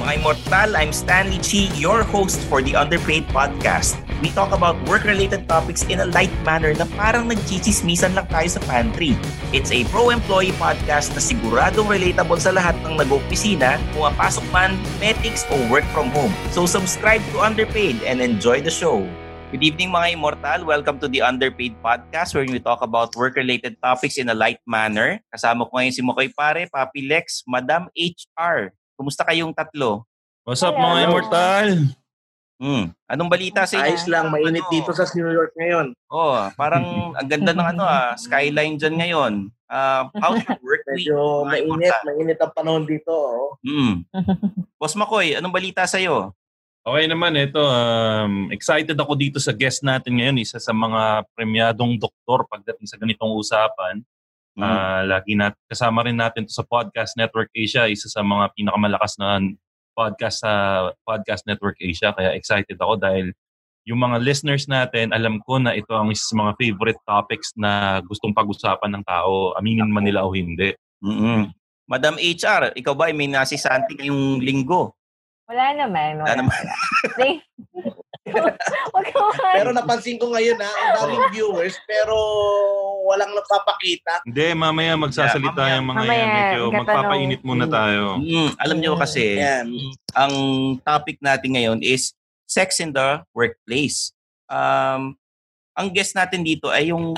Mga Immortal, I'm Stanley Chi, your host for the Underpaid Podcast. We talk about work-related topics in a light manner na parang nagchichismisan lang tayo sa pantry. It's a pro-employee podcast na siguradong relatable sa lahat ng nag-opisina, pumapasok man, medics o work from home. So subscribe to Underpaid and enjoy the show. Good evening mga Immortal. Welcome to the Underpaid Podcast where we talk about work-related topics in a light manner. Kasama ko ngayon si Mokoy Pare, Papi Lex, Madam HR. Kumusta kayong tatlo? What's up Hello. mga immortal? Hmm. Anong balita sa inyo? Ayos lang, mainit Ano? dito sa New York ngayon. Oh, parang ang ganda ng ano ah, skyline dyan ngayon. Uh, how's your work week? Medyo mainit, Immortal? mainit ang panahon dito. Oh. Hmm. Boss Makoy, anong balita sa iyo? Okay naman, ito. Um, excited ako dito sa guest natin ngayon. Isa sa mga premyadong doktor pagdating sa ganitong usapan. Hmm. Ah, lagi nat kasama rin natin to sa Podcast Network Asia. Isa sa mga pinakamalakas na podcast sa Podcast Network Asia. Kaya excited ako dahil yung mga listeners natin, alam ko na ito ang isa sa mga favorite topics na gustong pag-usapan ng tao. Aminin man nila o hindi. Mm-mm. Madam HR, ikaw ba ay may nasisanti ngayong linggo? Wala naman. Wala Wala, naman. Pero napansin ko ngayon na ang daming viewers pero walang nagpapakita. Hindi, mamaya magsasalita Yeah, mamaya. yung mga Mamaya, yan. Medyo magkatanong. magpapainit muna tayo. Mm, alam nyo kasi, Yan. ang topic natin ngayon is sex in the workplace. Um, ang guest natin dito ay yung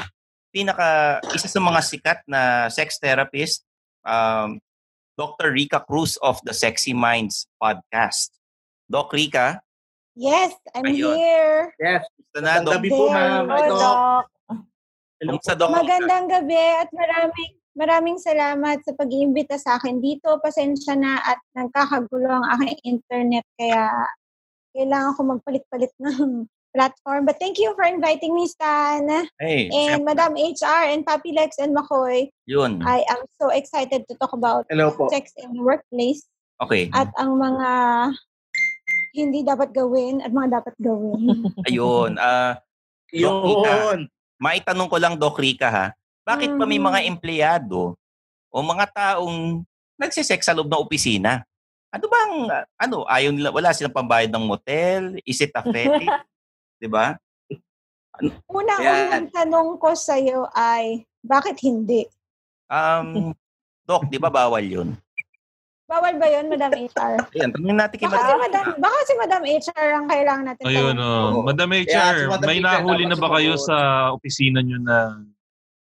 pinaka isa sa mga sikat na sex therapist, um, Dr. Rica Cruz of the Sexy Minds podcast. Doc Rica, Yes, I'm Ayun. here. Yes. Doc. Gabi po, ma'am. Hello. Doc. Kumusta, Doc? Magandang gabi at maraming maraming salamat sa pag-iimbita sa akin dito. Pasensya na at nagkakagulo ang aking internet kaya kailangan ko magpalit-palit ng platform. But thank you for inviting me, Stan. Hey, And Madam HR and Papi Lex and Makoy. yun. I am so excited to talk about Hello po. sex in the workplace Okay. at ang mga hindi dapat gawin at mga dapat gawin. Ayun. Ah, Doc Rica. Yun. maitanong ko lang, Doc Rica, ha? Bakit pa may mga empleyado o mga taong nagsisex sa loob ng opisina? Ano bang, ah, ano, ayaw nila, wala silang pambayad ng motel? Is it a fetish? Di ba? Unang-unang tanong ko sa'yo ay, bakit hindi? Um, Doc, di ba bawal yun? Bawal ba yun, Madam HR? Ayan, tanongin natin kay Baka si Madam. Madam, baka si Madam HR ang kailangan natin Ayun, oh. Oo. Madam HR, Yeah, si Madam may HR nahuli na ba kayo sumagot. sa opisina nyo na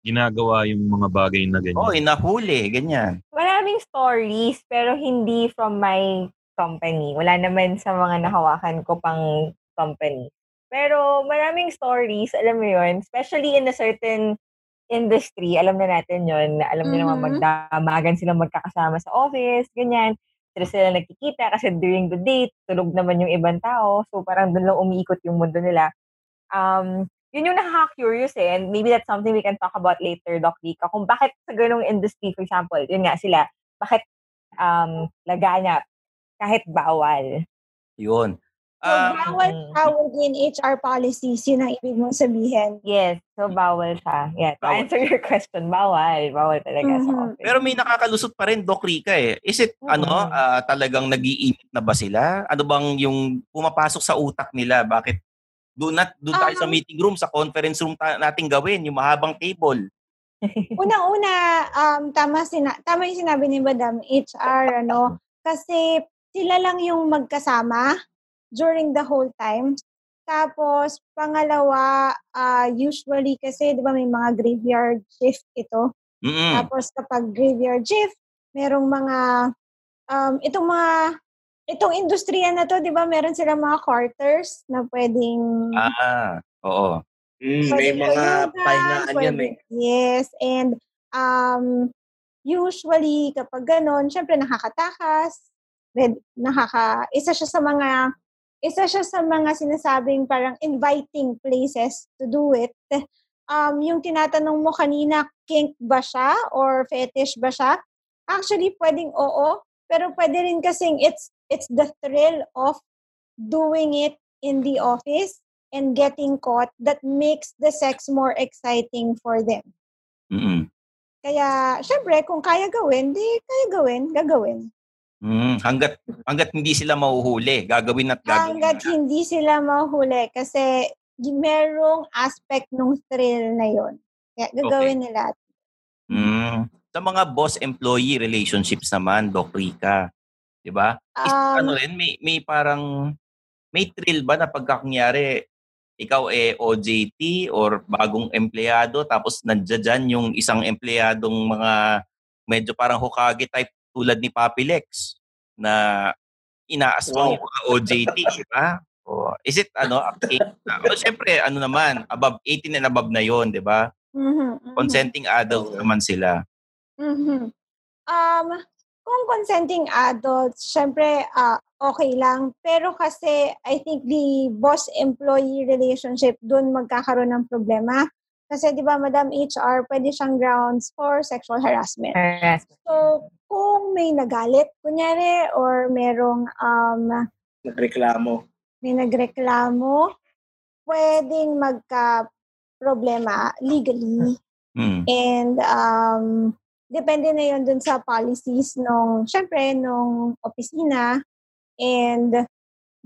ginagawa yung mga bagay na ganyan? Oh, inahuli, ganyan. Maraming stories, pero hindi from my company. Wala naman sa mga nahawakan ko pang company. Pero maraming stories, alam mo yun, especially in a certain industry, alam na natin yun, na alam mo naman Mhm. magdamagan sila magkakasama sa office, ganyan. Sila sila nagkikita kasi during the day, tulog naman yung ibang tao. So parang doon lang umiikot yung mundo nila. Um, yun yung nakaka-curious eh. And maybe that's something we can talk about later, Doc Rika. Kung bakit sa ganong industry, for example, yun nga sila, bakit um, laganap kahit bawal. Yun. So, Um, bawal mm. tawag in HR policies, yun ang ibig mong sabihin. Yes, so bawal siya. Yeah, to Bawal. answer your question, bawal. Bawal talaga sa Mhm. office. Pero may nakakalusot pa rin, Doc Rica eh. Is it, Oo. ano, ah, talagang nagiinit na ba sila? Ano bang yung pumapasok sa utak nila? Bakit doon na, doon tayo sa Um, meeting room, sa conference room ta- natin gawin, yung mahabang table. Unang-una, um, tama, sina- tama yung sinabi ni Madam HR, ano, kasi sila lang yung magkasama during the whole time. Tapos, pangalawa, ah, usually kasi, di ba, may mga graveyard shift ito. Mm-mm. Tapos, kapag graveyard shift, merong mga, um, itong mga, itong industriya na to, di ba, meron silang mga quarters na pwedeng Ah, oo. Mm, may Pwedeng mga pahingaan yan eh. Yes, and um, usually kapag ganon, syempre nakakatakas, red, nakaka, isa siya sa mga, isa siya sa mga sinasabing parang inviting places to do it. Um, yung tinatanong mo kanina, kink ba siya or fetish ba siya? Actually, pwedeng oo, pero pwede rin kasing it's, it's the thrill of doing it in the office and getting caught that makes the sex more exciting for them. Mm-mm. Kaya, syempre, kung kaya gawin, di kaya gawin, gagawin. Mm, hanggat hanggat hindi sila mahuhuli, gagawin at gagawin. Hanggat na. hindi sila mahuli kasi merong aspect ng thrill na yon. Kaya gagawin nila. Mm. Sa mga boss-employee relationships naman, Doc Rica, 'di ba? Is ano Um, rin, may, may parang, may thrill ba na pagkakunyari, ikaw eh OJT or bagong empleyado, tapos nandiyan yung isang empleyadong mga medyo parang Hokage type tulad ni Papi Lex na inaaswang Wow. yung mga OJT, di ba? O, is it ano, okay? o, syempre, ano naman, above 18 and above na yon di ba? mhm, mhm. Consenting adult naman sila. Mhm. Um, kung consenting adults, syempre, ah, okay lang. Pero kasi, I think the boss-employee relationship, doon magkakaroon ng problema. Kasi, di ba, Madam HR, pwede siyang grounds for sexual harassment. Harassment. So, kung may nagalit, kunyari, or merong um, Nagreklamo. may nagreklamo, pwedeng magka-problema legally. Mm. And um, depende na yun dun sa policies nung, syempre, nung opisina and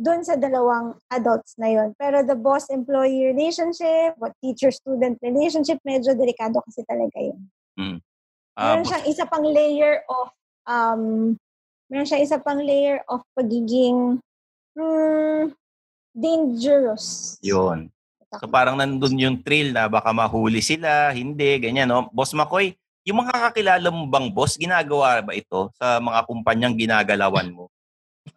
dun sa dalawang adults na yun. Pero the boss-employee relationship, what teacher-student relationship, medyo delikado kasi talaga yun. Ah, Meron siyang isa pang layer of, um, meron siyang isa pang layer of pagiging hmm, dangerous. yun. So parang nandun yung thrill na baka mahuli sila, hindi, ganyan, no? Boss Makoy, yung mga kakilala mo bang boss, ginagawa ba ito sa mga kumpanyang ginagalawan mo?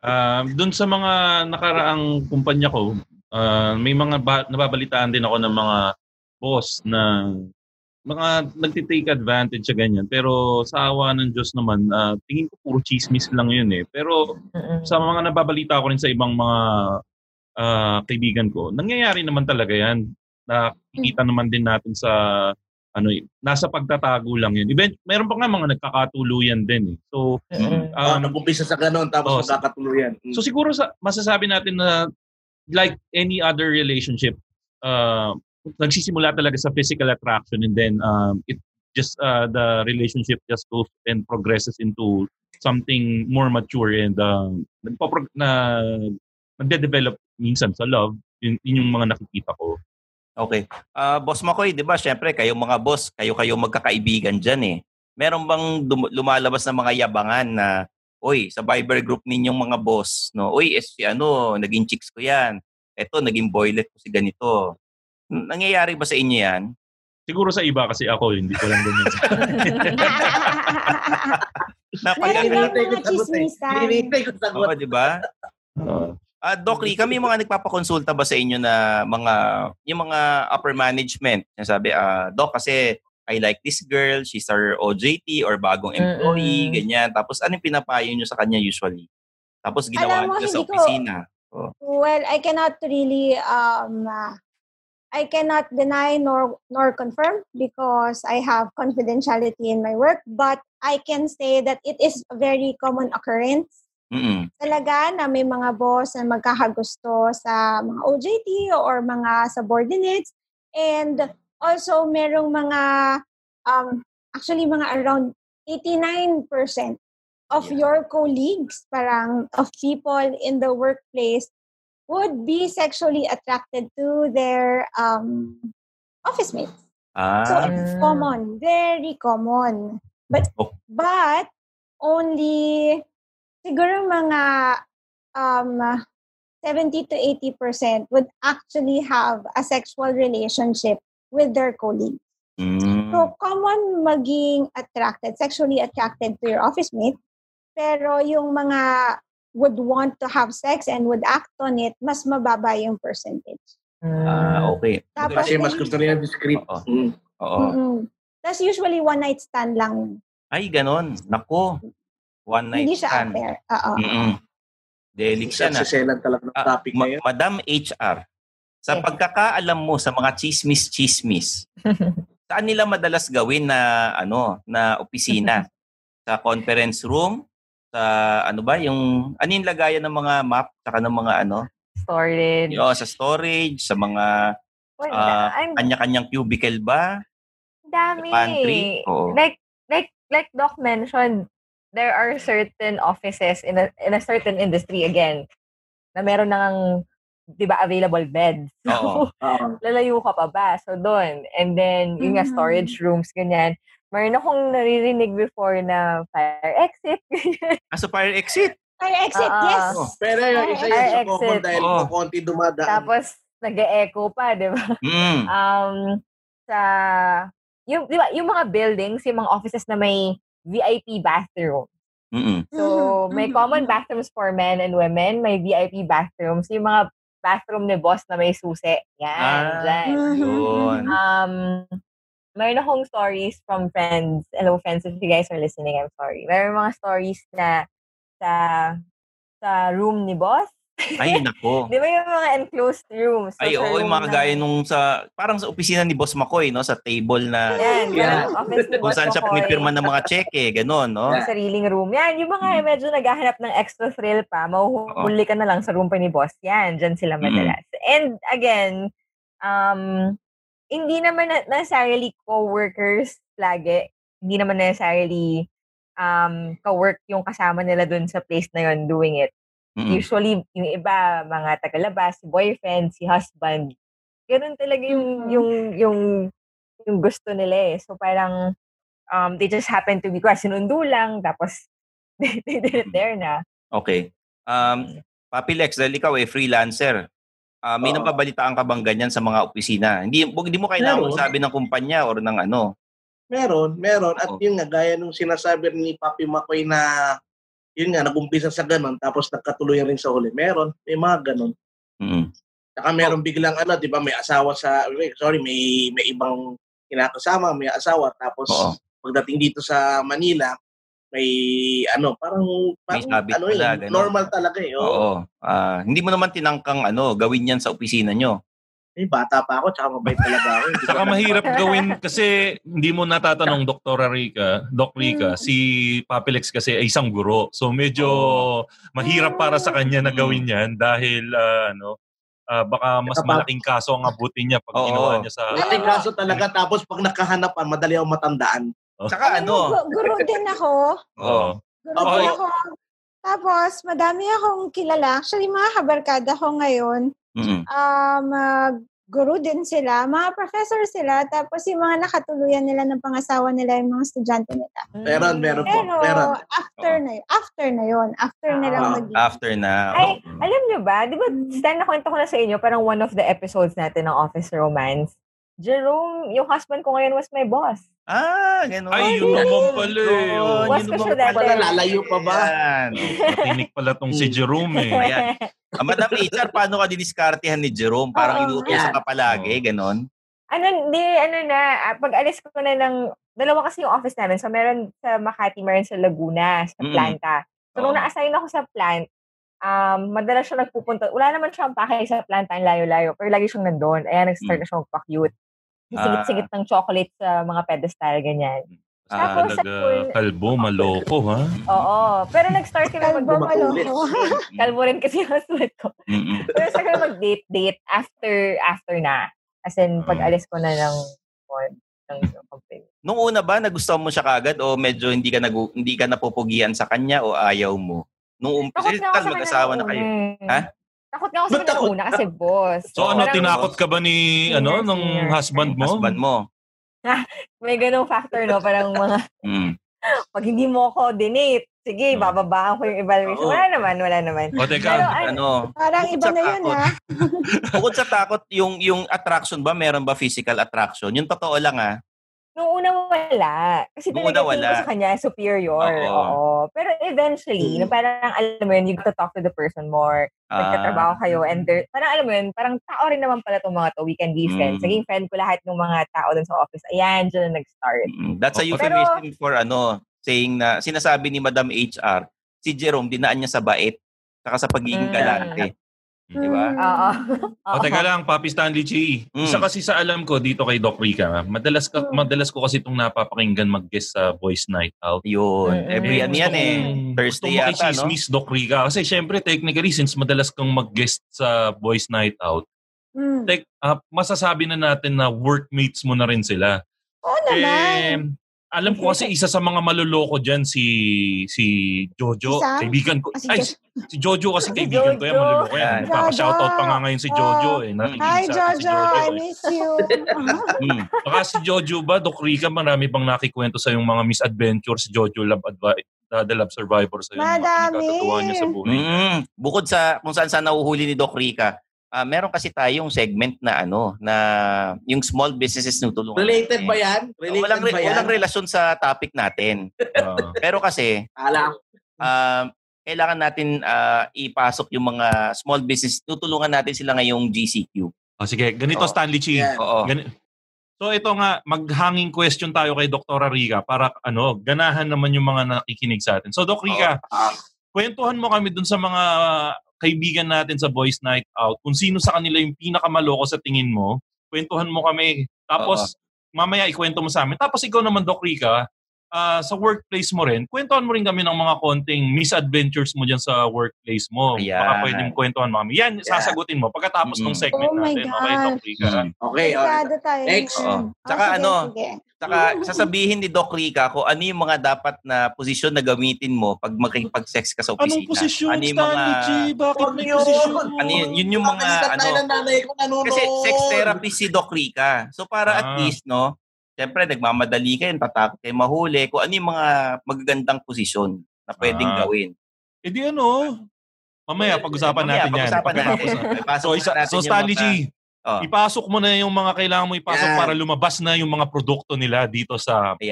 Ah, doon sa mga nakaraang kumpanya ko, ah, may mga ba- nababalitaan din ako ng mga boss na mga nagtitake advantage sa ganyan. Pero sa awa ng Diyos naman, ah, tingin ko puro chismis lang yun eh. Pero sa mga nababalita ko rin sa ibang mga ah, kaibigan ko, nangyayari naman talaga yan. Nakikita naman din natin sa ano nasa pagtatago lang yun. Event, meron pa nga mga nagkakatuluyan din eh. So, Mm-mm. Ah, um, nag-umpisa sa ganun, tapos oh, magkakatuluyan. Mm. So siguro sa masasabi natin na like any other relationship, uh, nagsisimula talaga sa physical attraction and then um, it just uh, the relationship just goes and progresses into something more mature and um, nagpapro- na nagde-develop minsan sa love. Yun, yun yung mga nakikita ko. Okay. Ah, boss Makoy, 'di ba? Syempre, kayong mga boss, kayo-kayo magkakaibigan diyan eh. Meron bang dum- lumalabas na mga yabangan na Oy, sa Viber group ninyong mga boss, no? Oy, es, si ano, naging chicks ko 'yan. Eto, naging boylet ko si ganito. Nangyayari ba sa inyo 'yan? Siguro sa iba kasi ako, hindi ko lang ganyan. Napag Meron Hinihintay ko mga eh. chismisan. Hinihintay ko sagot. Oo, 'di ba? Uh, Ah, Doc Lee, kami mga nagpapakonsulta ba sa inyo na mga yung mga upper management? Sabi, ah, Doc kasi I like this girl, she's our OJT or bagong employee, Mm-mm. ganyan. Tapos anong pinapayo nyo sa kanya usually? Tapos ginawa mo, nyo sa ko- opisina. Well, I cannot really um uh, I cannot deny nor nor confirm because I have confidentiality in my work, but I can say that it is a very common occurrence. Mm-mm. Talaga na may mga boss na magkakagusto sa mga OJT or mga subordinates and also merong mga um, actually mga around 89% of Yeah. your colleagues parang of people in the workplace would be sexually attracted to their um, office mates. So Ah, it's Mm. common, very common. But Oh. but only siguro mga um 70 to 80% would actually have a sexual relationship with their colleagues. mm, So common maging attracted, sexually attracted to your office mate, pero yung mga would want to have sex and would act on it, mas mababa yung percentage. ah, okay. Tapos Kasi mas gusto nila discreet. Oo. Mm. Oo. Mm-mm. Tapos usually one night stand lang. Ay, ganon. Nako. One night Hindi siya stand. affair. Oo. Mm-mm. Delik siya na. Saselan talaga ng Ah, topic Ma- na yun. Madam HR, sa Yes. pagkakaalam mo sa mga chismis-chismis, saan nila madalas gawin na ano na opisina? sa conference room? Sa ano ba yung ano yung lagayan ng mga map saka ng mga ano? Storage. Yo, sa storage, sa mga Wala. ah, I'm kanya-kanyang cubicle ba? dami. pantry? Oo. Like like like Doc mentioned, there are certain offices in a in a certain industry again na meron nang 'di ba available beds. Oo. Oo. lalayo ka pa ba? So doon. And then yung Mhm. storage rooms ganyan. Meron akong naririnig before na fire exit. Ah, so fire exit. Fire exit, Ah, yes. Oh, Pero yun, isa yun Ay, sa common dahil oh. konti dumadaan. Tapos nag-echo pa, 'di ba? Mm. um sa yung 'di ba yung mga buildings, yung mga offices na may VIP bathroom. Mm. So, Mhm, may mhm, common mhm. bathrooms for men and women, may VIP bathrooms, yung mga bathroom ni boss na may susi. Yan, Ah, dyan. Yun. Um, mayroon akong stories from friends. Hello, friends, if you guys are listening, I'm sorry. Mayroon mga stories na sa sa room ni boss. Ay, nako. Di ba yung mga enclosed rooms? So, Ay, oo, yung mga ng- gaya nung sa, parang sa opisina ni Boss Makoy, no? Sa table na, Yan, Yeah. yung office ni kung boss saan siya pumipirma ng mga cheque, gano'n, no? Yung sariling room. Yan, yung mga Mm. medyo naghahanap ng extra thrill pa, mahuhuli ka na lang sa room pa ni boss. Yan, dyan sila Mm. madalas. And again, um, hindi naman na- necessarily co-workers lagi. Hindi naman necessarily um, ka-work yung kasama nila dun sa place na yon doing it. Mm-mm. Usually, yung iba, mga tagalabas, si boyfriend, si husband. Ganun talaga yung, Mhm. yung, yung, yung gusto nila eh. So parang, um, they just happen to be, kwa, sinundo lang, tapos, they, they did it there na. Okay. Um, Papi Lex, dahil ikaw eh, freelancer, ah, may Oo. napabalitaan ka bang ganyan sa mga opisina? Hindi, hindi mo kailangan Meron. sabi ng kumpanya or ng ano. Meron, meron. At Oo. yun nga, gaya nung sinasabi ni Papi Makoy na yun nga, nag-umpisa sa ganun, tapos nagkatuloy rin sa huli. Meron, may mga ganun. Mm. Saka meron biglang ano, di ba, may asawa sa, sorry, may, may ibang kinakasama, may asawa, tapos Oo. pagdating dito sa Manila, may ano, parang, parang sabit ano pala, yun, ganun. normal talaga eh. Oo. Oo. Ah, hindi mo naman tinangkang ano, gawin yan sa opisina nyo. Eh, bata pa ako, tsaka mabait talaga ako. Hindi ko Saka alam. mahirap gawin kasi hindi mo natatanong Dr. Rica, Doc Rica, Mm. si Papilex kasi ay isang guro. So medyo mahirap para sa kanya na gawin yan dahil ah, ano, ah, baka mas malaking kaso ang abutin niya pag Oo. ginawa niya sa Malaking kaso talaga, tapos pag nakahanapan, madali ako matandaan. Saka Alam mo, ano, gu- guro din ako. Oo. Guro Oo. din ako. Tapos, madami akong kilala. Actually, mga kabarkada ko ngayon, mm um, uh, guru din sila. Mga professor sila. Tapos, yung mga nakatuluyan nila ng pangasawa nila, yung mga estudyante nila. Meron, meron po. Pero, after na yun. After na yun. After na lang Ah, mag after na. Ay, oo. alam nyo ba, di ba, Mm. Stan, nakwento ko na sa inyo, parang one of the episodes natin ng Office Romance, Jerome, yung husband ko ngayon was my boss. Ah, gano'n. Ay, yun naman pala eh. Was yun ko siya dati. Pala, lalayo pa ba? Yan. Matinik pala tong si Jerome eh. Ayan. Ah, Madam HR, paano ka diniskartehan ni Jerome? Parang Oo, inuutosan ka palagi, gano'n? ano, di, ano na, ah, pag alis ko na ng, dalawa kasi yung office namin. So, meron sa Makati, meron sa Laguna, sa Mm. planta. So, nung na-assign ako sa plant, um, madalas siya nagpupunta. Wala naman siyang pakay sa planta, ang layo-layo, pero lagi siyang nandun. Ayan, nag-start Mm. na siya magpa-cute. Singit-singit ng chocolate sa mga pedestal, ganyan. Ah, Tapos, sa Talaga, pool, kalbo, maloko, ha? oo. Pero nag-start kami Kalbo mag maloko. Kalbo rin kasi yung husband ko. Mm-mm. Pero sa mag-date-date after, after na. As in, Mm. pag alis ko na ng, ng, ng company. Nung una ba nagustuhan mo siya kagad o medyo hindi ka nagu, hindi ka napupugian sa kanya o ayaw mo? Nung umpisa, Takot nga ako sa mag-asawa kanya na kayo. eh. Ha? Takot nga ako sa kanya una kasi boss. So ano, Parang tinakot ka ba ni, ano, nung senior. husband mo? Husband mo. May ganung factor, no? Parang mga, Mm. pag hindi mo ako dinate, sige, Hmm. bababaan ko yung evaluation. Oo. Wala naman, wala naman. O Pero, teka, ay, Ano? Parang iba na yun, takot. ha? Bukod sa takot, yung yung attraction ba? Meron ba physical attraction? Yung totoo lang ah. Nung una wala. Kasi Nung talaga wala. sa kanya, superior. Oo. Oo. Pero eventually, Mm. parang alam mo yun, you got to talk to the person more. Ah, Nagtatrabaho kayo and there, parang alam mo yun, parang tao rin naman pala itong mga to. We can be friends. Mm. Naging friend ko lahat ng mga tao dun sa office. Ayan, dyan na nag-start. mm, that's a Pero- euphemism for ano, saying na sinasabi ni Madam HR, si Jerome dinaan niya sa bait saka sa pagiging Mm. Galante. Di ba? Mm. Oo. o teka lang, Papi Stanley Chi. Mm. Isa kasi sa alam ko dito kay Doc Rica, madalas, ka, Mm. madalas ko kasi itong napapakinggan mag-guest sa Boys Night Out. Yun. Mm-mm. Every ano yan eh. Thursday yata, no? Miss Doc Rica. Kasi syempre, technically, since madalas kang mag-guest sa Boys Night Out, Mm. like, ah, masasabi na natin na workmates mo na rin sila. Oo naman. Eh, alam ko kasi isa sa mga maluloko dyan si si Jojo. Si Sam? Kaibigan ko. Ah, si ay, Jo- si Jojo kasi Si kaibigan ko yan. Jojo. Maluloko yan. Nagpapa-shoutout pa nga ngayon si Jojo. Eh. Hi, Jojo. si Jojo. I eh. miss you. Mm. Baka si Jojo ba, Doc Rica, marami bang nakikwento sa yung mga misadventure si Jojo Love Advice, the Love Survivor sa yung mga Madami. pinagkakatuwa niya sa buhay. Mm. Bukod sa kung saan saan nahuhuli ni Doc Rica, ah, meron kasi tayong segment na ano, na yung small businesses na tulungan. Related natin. ba yan? Related walang, ba yan? walang relasyon sa topic natin. Ah. Pero kasi, Alam. um, kailangan natin ah, ipasok yung mga small business. Tutulungan natin sila ngayong GCQ. Ah, sige, ganito Oh. Stanley Chi. Yan. Oo. Gani- so ito nga, maghanging question tayo kay Dr. Rica para ano, ganahan naman yung mga nakikinig sa atin. So Doc Rica, Ah, kwentuhan mo kami dun sa mga kaibigan natin sa Boys Night Out. Kung sino sa kanila yung pinakamaloko sa tingin mo, kwentuhan mo kami. Tapos, mamaya ikwento mo sa amin. Tapos ikaw naman, Doc Rica, ah, sa workplace mo rin, kwentuhan mo rin kami ng mga konting misadventures mo dyan sa workplace mo. Ayan. Baka pwedeng kwentuhan mo kami. Yan, sasagutin mo pagkatapos ng Mm. segment Oh natin. Okay, God. Doc Rica? Mm. okay. okay. Tayo. Next. Oh, Tsaka sige, ano, sige. Saka sasabihin ni Doc Rica kung ano yung mga dapat na posisyon na gamitin mo pag makikipag-sex ka sa opisina. Anong posisyon, ano yung Stanley G? Bakit may yun. posisyon? Ano yun? Yun yung mga ano. ng. Kasi sex therapist si Doc Rica. So para at Ah. least, no, Siyempre, nagmamadali kayo, tatakot kayo mahuli. Kung ano yung mga magagandang posisyon na pwedeng Ah. gawin. Eh di ano, mamaya pag-usapan Mamaya, natin yan. pag-usapan natin. Pagkatapos- Ipasok So, isa, natin so yung Stanley mga- G, Oh, ipasok mo na yung mga kailangan mo ipasok Yan. para lumabas na yung mga produkto nila dito sa. Oo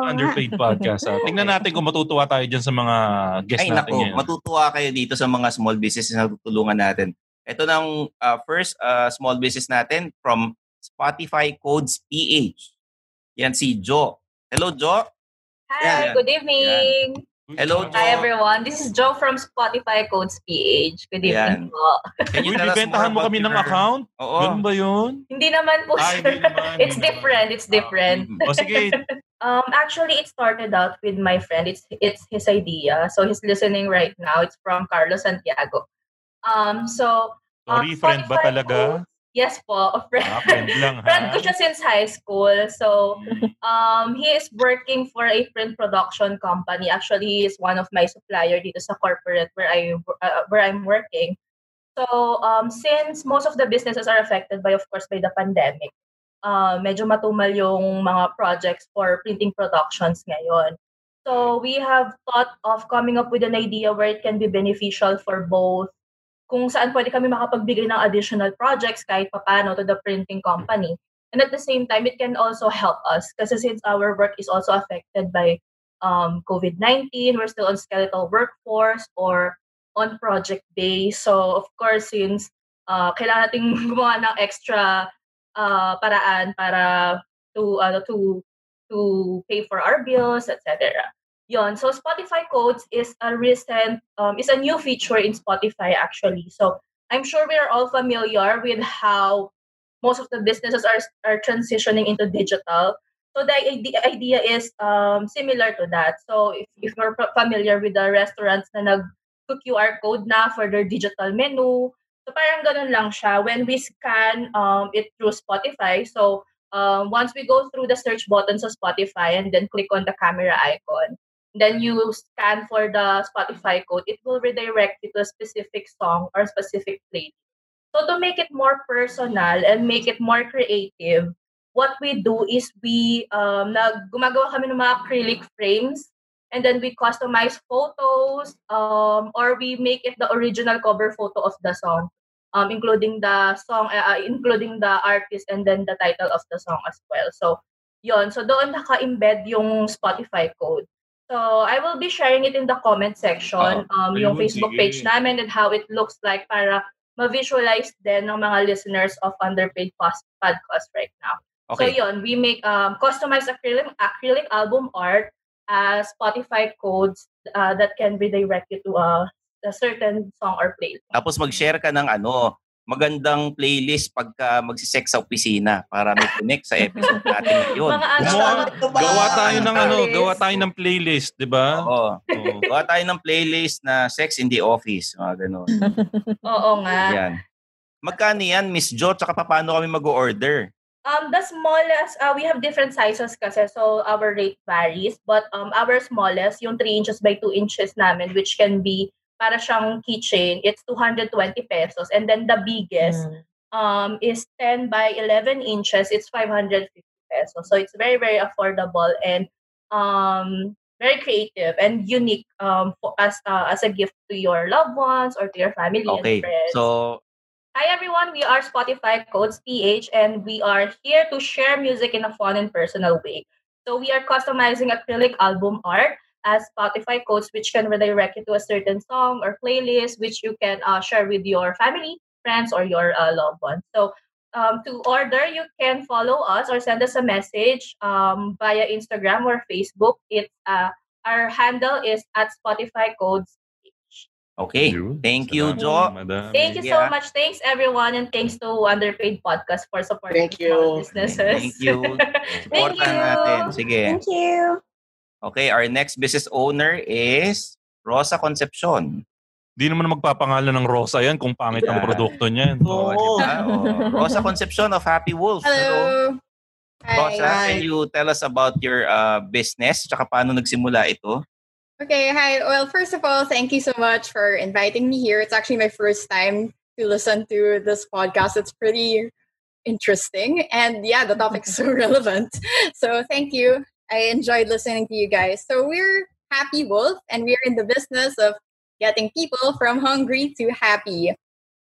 nga. Underpaid Podcast. ha. Tingnan natin kung matutuwa tayo dyan sa mga guests Ay, natin nako, ngayon. matutuwa kayo dito sa mga small businesses na tutulungan natin. Ito ng uh, first uh, small business natin from Spotify Codes PH. Yan si Jo. Hello, Jo. Hi, Yeah. good evening. Hello, Jo. Hi everyone. This is Joe from Spotify Codes PH. Good Yan. evening po. Can you Uy, tell us bibentahan more mo kami ng your- account? Oo. Ganun ba yun? Hindi naman po. Ay, sir. hindi naman. it's hindi different. It's different. Mm. naman. O sige, Um, actually, it started out with my friend. It's it's his idea. So he's listening right now. It's from Carlos Santiago. Um, so sorry, friend ba Spotify talaga? Yes po, a friend. Ah, friend lang friend ko siya since high school. So um, he is working for a print production company. Actually, he is one of my supplier dito sa corporate where I uh, where I'm working. So um, since most of the businesses are affected by, of course, by the pandemic, uh, medyo matumal yung mga projects for printing productions ngayon. So we have thought of coming up with an idea where it can be beneficial for both kung saan pwede kami makapagbigay ng additional projects kahit papano to the printing company. And at the same time, it can also help us kasi since our work is also affected by um, COVID-19, we're still on skeletal workforce or on project base. So of course, since uh, kailangan nating gumawa ng extra uh, paraan para to uh, to to pay for our bills, etc. yon. So Spotify codes is a recent, um, is a new feature in Spotify actually. So I'm sure we are all familiar with how most of the businesses are are transitioning into digital. So the idea, idea is um, similar to that. So if, if you're familiar with the restaurants na nag QR code na for their digital menu, so parang ganun lang siya. When we scan um, it through Spotify, so um, once we go through the search button sa Spotify and then click on the camera icon, then you scan for the Spotify code, it will redirect you to a specific song or specific playlist. So to make it more personal and make it more creative, what we do is we um, nag, gumagawa kami ng mga acrylic frames and then we customize photos um, or we make it the original cover photo of the song um, including the song uh, including the artist and then the title of the song as well. So yon so doon naka-embed yung Spotify code so I will be sharing it in the comment section Oh, um, yung Facebook sige. page namin and how it looks like para ma-visualize din ng mga listeners of Underpaid Podcast right now. So Okay. yun, we make um, customized acrylic, acrylic album art as Spotify codes uh, that can redirect you to a, a certain song or playlist. Tapos mag-share ka ng ano, magandang playlist pagka magsisex sa opisina para may connect sa episode natin ngayon. Ano, Ano gawa tayo ng ano, Playlist. gawa tayo ng playlist, 'di ba? Oo. Oo. Gawa tayo ng playlist na sex in the office. Mga ganun. Oo nga. Yan. Magkano yan, Miss Jo? Tsaka paano kami mag-order? Um, the smallest, uh, we have different sizes kasi, so our rate varies. But um, our smallest, yung 3 inches by 2 inches namin, which can be para siyang keychain, it's 220 pesos. And then the biggest um, is 10 by 11 inches, it's 550 pesos. So it's very, very affordable and um, very creative and unique um, for, as, uh, as a gift to your loved ones or to your family Okay. and friends. So, Hi everyone, we are Spotify Codes PH and we are here to share music in a fun and personal way. So we are customizing acrylic album art as Spotify Codes which can redirect you to a certain song or playlist which you can uh, share with your family, friends or your uh, loved ones. So um, to order, you can follow us or send us a message um, via Instagram or Facebook. It's uh, our handle is at Spotify Codes. okay. Thank you, Salamat, Jo. Thank you so much. Thanks everyone and thanks to Underpaid Podcast for supporting Thank you. businesses. Thank you. Thank you. natin. Sige. Thank you. Okay, our next business owner is Rosa Concepcion. Di naman magpapangalan ng Rosa yan kung pangit ang produkto niyan. Oh, Oo. di ba? Oh. Rosa Concepcion of Happy Wolf. Hello. Rosa, Hi. can you tell us about your uh, business? Tsaka paano nagsimula ito? Okay, hi. Well, first of all, thank you so much for inviting me here. It's actually my first time to listen to this podcast. It's pretty interesting. And yeah, the topic is so relevant. So thank you. I enjoyed listening to you guys. So we're Happy Wolf, and we're in the business of getting people from hungry to happy.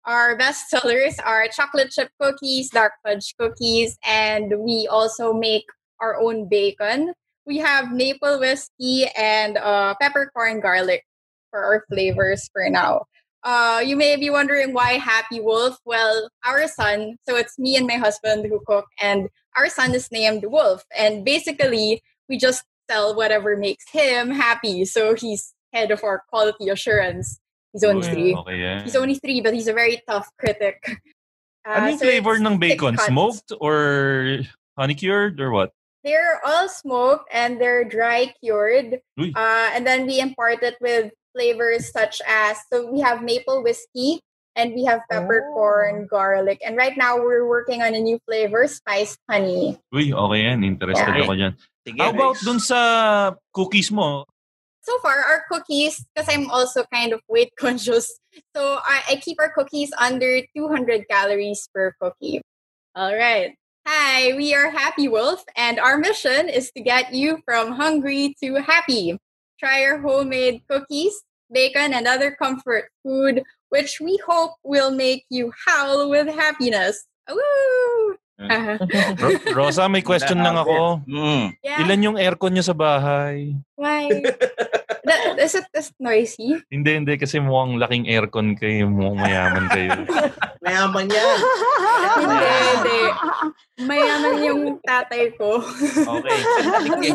Our best sellers are chocolate chip cookies, dark fudge cookies, and we also make our own bacon. We have maple whiskey and uh, peppercorn garlic for our flavors for now. Uh, you may be wondering why Happy Wolf. Well, our son, so it's me and my husband who cook, and our son is named Wolf. And basically, we just sell whatever makes him happy. So he's head of our quality assurance. He's only Uy, three. Okay yan. He's only three, but he's a very tough critic. Ano Uh, yung so flavor it's ng thick bacon? Smoked or honey cured or what? They're all smoked and they're dry cured. Uh, and then we impart it with flavors such as so we have maple whiskey and we have peppercorn, oh. garlic. And right now we're working on a new flavor, spiced honey. Uy, okay yan. Interested Okay. ako dyan. Sige, How about next. dun sa cookies mo? So far, our cookies, because I'm also kind of weight conscious, so I, I keep our cookies under 200 calories per cookie. All right. Hi, we are Happy Wolf, and our mission is to get you from hungry to happy. Try our homemade cookies, bacon, and other comfort food, which we hope will make you howl with happiness. Woo! Ro- Rosa, may question lang ako. Mm. yeah. Ilan yung aircon nyo sa bahay? Why? that, Is it is noisy? Hindi, hindi. Kasi mukhang laking aircon kayo. Mukhang mayaman kayo. Mayaman yan. Hindi, hindi. Mayaman yung tatay ko. Okay.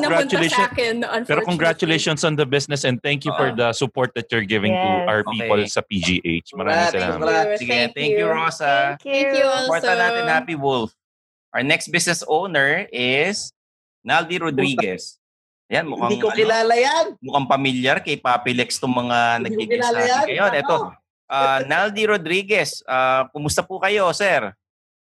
Congratulations. akin, Pero congratulations on the business and thank you for the support that you're giving to Yes. our people Okay. sa PGH. Maraming salamat. congrats. Sige, thank, you, Rosa. Thank you also. Supportan natin Happy Wolf. Our next business owner is Naldi Rodriguez. Yan, mukhang, Hindi ko ano, kilala yan. mukhang familiar kay Papi Lex itong mga Hindi ko nagkikis natin ngayon. Ito, ah, Naldi Rodriguez, ah, kumusta po kayo, sir?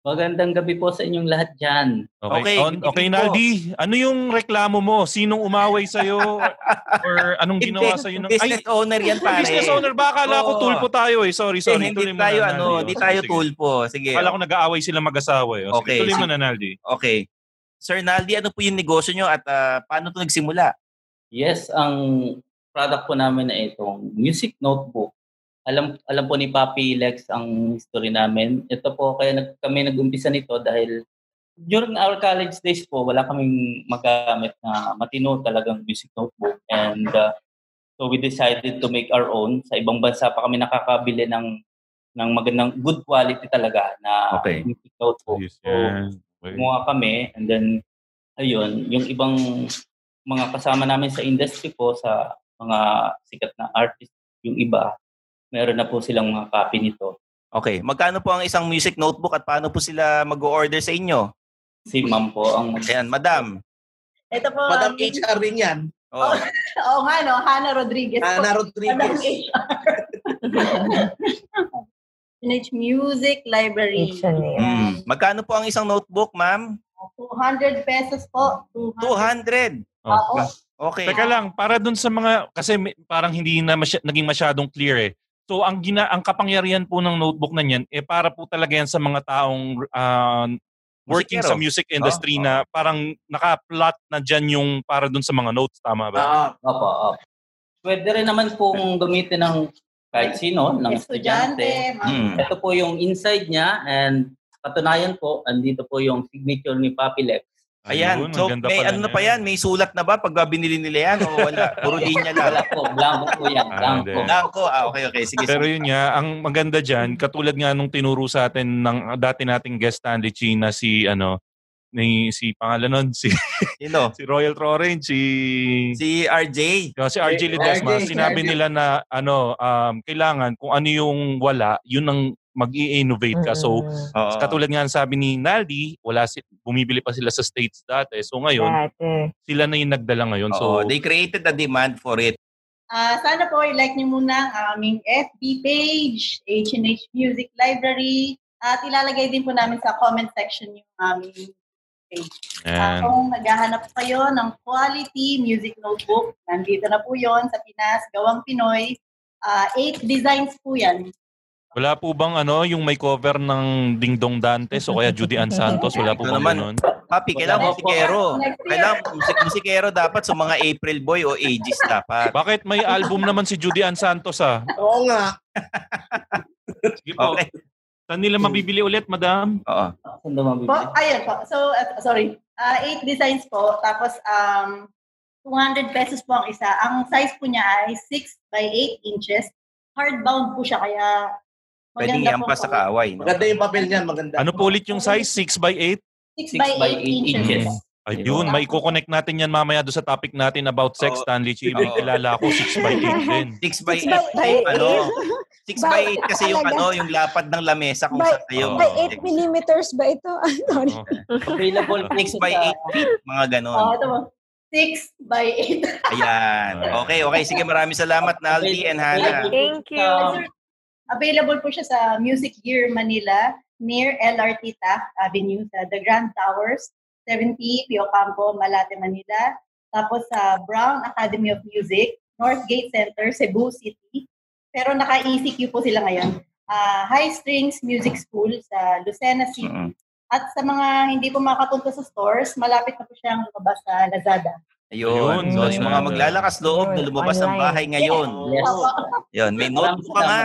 Magandang gabi po sa inyong lahat dyan. Okay, Okay, on, okay. Naldi, ano yung reklamo mo? Sinong umaway sa'yo? Or anong ginawa Hindi, sa'yo? Ng, business owner yan, pare. business owner ba? Akala ko tulpo tayo eh. Sorry, sorry. hindi Tuloy tayo, na, ano, hindi tayo sige. tulpo. Sige. Akala ko nag-aaway sila mag-asawa. eh. Oh, Okay, Sige, tuloy mo sige. na, Naldi. Okay. Sir Naldi, ano po yung negosyo nyo at ah, paano ito nagsimula? Yes, ang product po namin na itong music notebook. Alam alam po ni Papi Lex ang history namin. Ito po kaya nag, kami nag-umpisa nito dahil during our college days po wala kaming magamit na matino talagang music notebook and uh, so we decided to make our own. Sa ibang bansa pa kami nakakabili ng ng magandang good quality talaga na Okay. music notebook. Ayos So, yan. Okay. Gumawa kami and then ayun, yung ibang mga kasama namin sa industry po sa mga sikat na artist, yung iba, meron na po silang mga copy nito. Okay. Magkano po ang isang music notebook at paano po sila mag-order sa inyo? Si ma'am po ang Ayan, madam. Ito po, Madam ang- HR rin yan. Oh, Oo nga, no? Hannah Rodriguez. po. Ana Madam Rodriguez. Teenage Music Library. Mm. Magkano po ang isang notebook, ma'am? 200 pesos po. 200. 200. Oh. Oo. Okay. Teka lang, para dun sa mga, kasi parang hindi na masya, naging masyadong clear eh. So ang gina ang kapangyarihan po ng notebook na yan eh para po talaga yan sa mga taong ah, working Musikero. sa music industry Oh, na parang naka-plot na dyan yung para dun sa mga notes tama ba? Ah, Opo, opo. Pwede rin naman pong gamitin ng kahit sino, ng Estudyante. Mm. Ito po yung inside niya and katunayan po, andito po yung signature ni Papi Lex. Ayan. Ayun, so, may ano na pa yan? May sulat na ba pag binili nila yan? O wala? Puro linya Wala lang. po, blanco po yan, Ah, blanco. hindi. Blanco. Ah, okay, okay. Sige. Pero sige. yun nga, ang maganda dyan, katulad nga nung tinuro sa atin ng dati nating guest Stanley Chi na si ano, ni si pangalan nun, si Sino? si Royal Trorange, si Si RJ. Oh, si RJ Ledesma, RJ, sinabi RJ. nila na ano, um, kailangan kung ano yung wala, yun ang mag-i-innovate ka. So. Oo. katulad nga ng sabi ni Naldi, wala si, bumibili pa sila sa states dati. So ngayon, Dati. sila na yung nagdala ngayon. Oo, So, they created a demand for it. Ah, sana po i-like niyo muna ang aming FB page, H&H Music Library. At ilalagay din po namin sa comment section yung aming page. Ah, kung naghahanap kayo ng quality music notebook, nandito na po yon sa Pinas, gawang Pinoy. Ah, eight designs po yan. Wala po bang ano, yung may cover ng Ding Dong Dantes o kaya Judy Ann Santos? Wala po bang naman. ganun? Papi, kailangan musikero. Kailangan musik musikero dapat sa mga April Boy o Aegis dapat. Bakit may album naman si Judy Ann Santos ah? Oo nga. Sige po. Okay. Saan nila mabibili ulit, madam? Oo. Saan daw mabibili? Po, ayun po. So, uh, sorry. Ah, eight designs po. Tapos, um, 200 pesos po ang isa. Ang size po niya ay 6 by 8 inches. Hardbound po siya, kaya Pwedeng maganda iampas po sa po. kaaway. No? Maganda yung papel niyan, maganda. Ano po ulit yung size? 6 by 8? 6 6 by 8 by 8 inches. inches. Ayun, may connect natin yan mamaya doon sa topic natin about sex, Oo. Stanley Chi. May kilala ako, 6 by 8 din. 6 by 6 8 by yung ano. 6 by By- 8 kasi yung ano, yung lapad ng lamesa kung By- saan tayo. Oo. By 8 millimeters ba ito? Sorry. Oh. Available po 6 by 8 feet, mga Oh, ganon. ito po. 6 by 8. Ayan. Okay, okay. Sige, maraming salamat, Naldi and Hannah. Thank you. Um, Available po siya sa Music Gear Manila near LRT Taft Avenue sa The Grand Towers, 70 Pio Campo, Malate, Manila. Tapos sa Brown Academy of Music, Northgate Center, Cebu City. Pero naka-ECQ po sila ngayon. Ah, High Strings Music School sa Lucena City. At sa mga hindi po makapunta sa stores, malapit na po siyang lumabas sa Lazada. Ayun. Ayun, So, yung mga maglalakas loob na lumabas ng bahay ngayon. Yes. Yun, may notebook ka nga.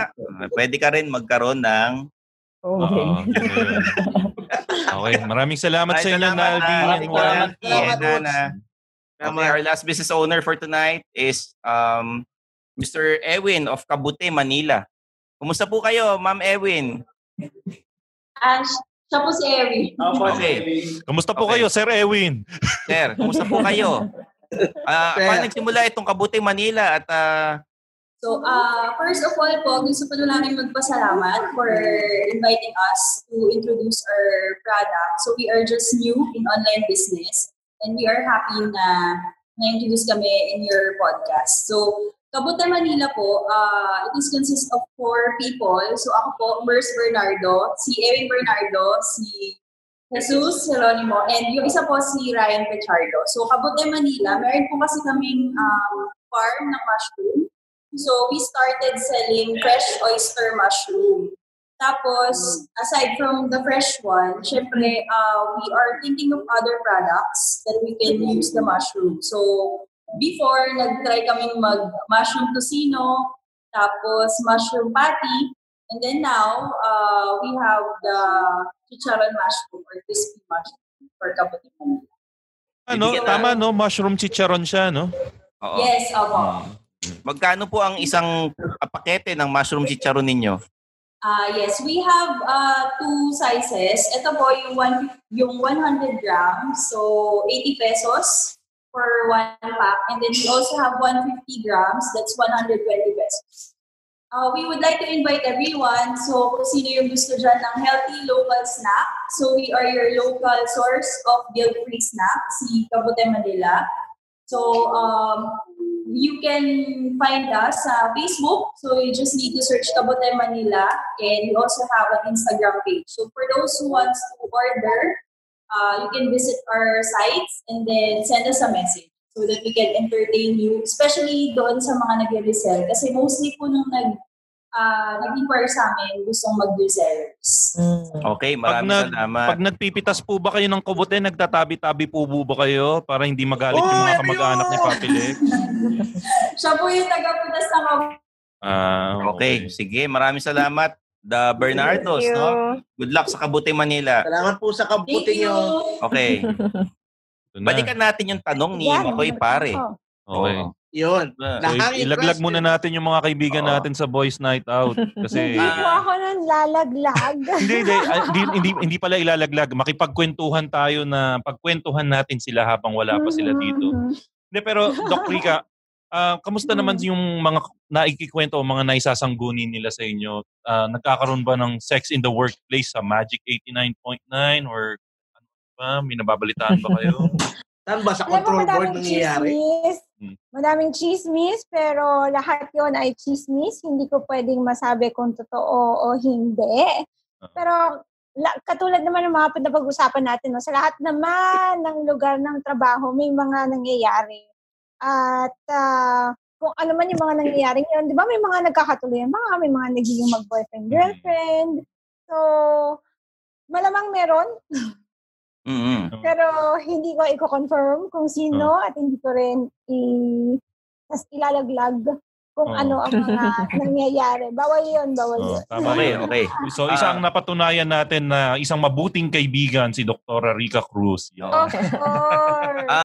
Pwede ka rin magkaroon ng... Okay. Okay, maraming salamat sa Maraming inyo, salamat, and Juan. Salamat, Salamat, and Hannah. Okay, Salamat. our last business owner for tonight is um Mr. Ewin of Kabute, Manila. Kumusta po kayo, Ma'am Ewin? Ah, siya po si Ewin. Okay. Kamusta po kayo, Sir Ewin? Sir, kumusta po kayo? Ah, Sir. paano nagsimula itong Kabute, Manila at ah, So, uh, first of all po, gusto po namin magpasalamat for inviting us to introduce our product. So, we are just new in online business and we are happy na na-introduce kami in your podcast. So, Kabute Manila po, uh, it is consist of four people. So, ako po, Merce Bernardo, si Erin Bernardo, si Jesus Geronimo, and yung isa po si Ryan Pechardo. So, Kabute Manila, meron po kasi kaming um, farm ng mushroom. So, we started selling fresh oyster mushroom. Tapos, aside from the fresh one, syempre, uh, we are thinking of other products that we can use the mushroom. So, before, nag-try kaming mag-mushroom tocino, tapos mushroom patty, and then now, uh, we have the chicharon mushroom or crispy mushroom for Kabuti. Ano, tama no, mushroom chicharon siya, no? Oo. Yes, opo. Magkano po ang isang ah, pakete ng mushroom chicharon ninyo? Ah, yes, we have uh, two sizes. Ito po yung one yung 100 grams, so 80 pesos for one pack. And then we also have 150 grams, that's 120 pesos. Uh, we would like to invite everyone. So kung sino yung gusto dyan ng healthy local snack. So we are your local source of guilt-free snack, si Kabute Manila. So um, you can find us sa Facebook. So you just need to search Kabute Manila and we also have an Instagram page. So for those who wants to order, uh, you can visit our sites and then send us a message so that we can entertain you, especially doon sa mga nag-resell. Kasi mostly po nung nag, uh, nag-inquire sa amin, gustong mag-resellers. Okay, Pag, maraming nag, salamat. pag nagpipitas po ba kayo ng kabute, nagtatabi-tabi po ba kayo para hindi magalit yung mga kamag-anak ni Papi Lex? Siya po yung taga-putas ng Ah, okay. sige, maraming salamat. The Bernardos, no? Good luck sa Kabute, Manila. Salamat po sa you. nyo. Okay. Balikan natin yung tanong ni Yan, Makoy Pare. Okay. Yun. So, Nahangin ilaglag muna natin yung mga kaibigan natin sa Boys Night Out. Kasi Hindi po ako nun lalaglag. hindi, hindi, ah, hindi, hindi, hindi pala ilalaglag. Makipagkwentuhan tayo na pagkwentuhan natin sila habang wala pa sila dito. Hindi, pero Doc Rica, ah, kamusta naman yung mga naikikwento o mga naisasanggunin nila sa inyo? Ah, nagkakaroon ba ng sex in the workplace sa Magic 89.9 or ano ba? May nababalitaan ba kayo? Saan ba? Sa Alam mo, control board madaming nangyayari? chismis. Hmm. Madaming chismis, pero lahat yon ay chismis. Hindi ko pwedeng masabi kung totoo o hindi. Pero la, katulad naman ng mga napag-usapan natin, no, sa lahat naman ng lugar ng trabaho, may mga nangyayari. At ah, kung ano man yung mga nangyayari yun, di ba may mga nagkakatuloy mga, may mga nagiging mag-boyfriend, girlfriend. So, malamang meron. mm Pero hindi ko i-confirm kung sino at hindi ko rin i tas ilalaglag kung Oo. ano ang mga nangyayari. Bawal yun, bawal Oh, yun. tama Okay, yun. okay. So, isang napatunayan natin na isang mabuting kaibigan si Dr. Rica Cruz. Yun. Of course.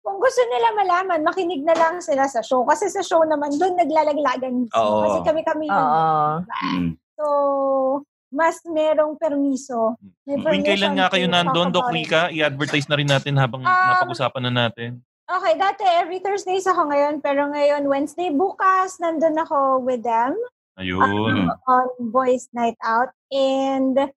Kung gusto nila malaman, makinig na lang sila sa show. Kasi sa show naman, doon naglalaglagan. Oo. Kasi kami-kami yun. Oo. mm. So, mas merong permiso. May Tuwing kailan permission nga kayo nandun, Doc. Rica? I-advertise na rin natin habang Um, napag-usapan na natin. Okay, dati every Thursdays ako ngayon, pero ngayon Wednesday bukas, nandun ako with them Ayun. on Boys Night Out. And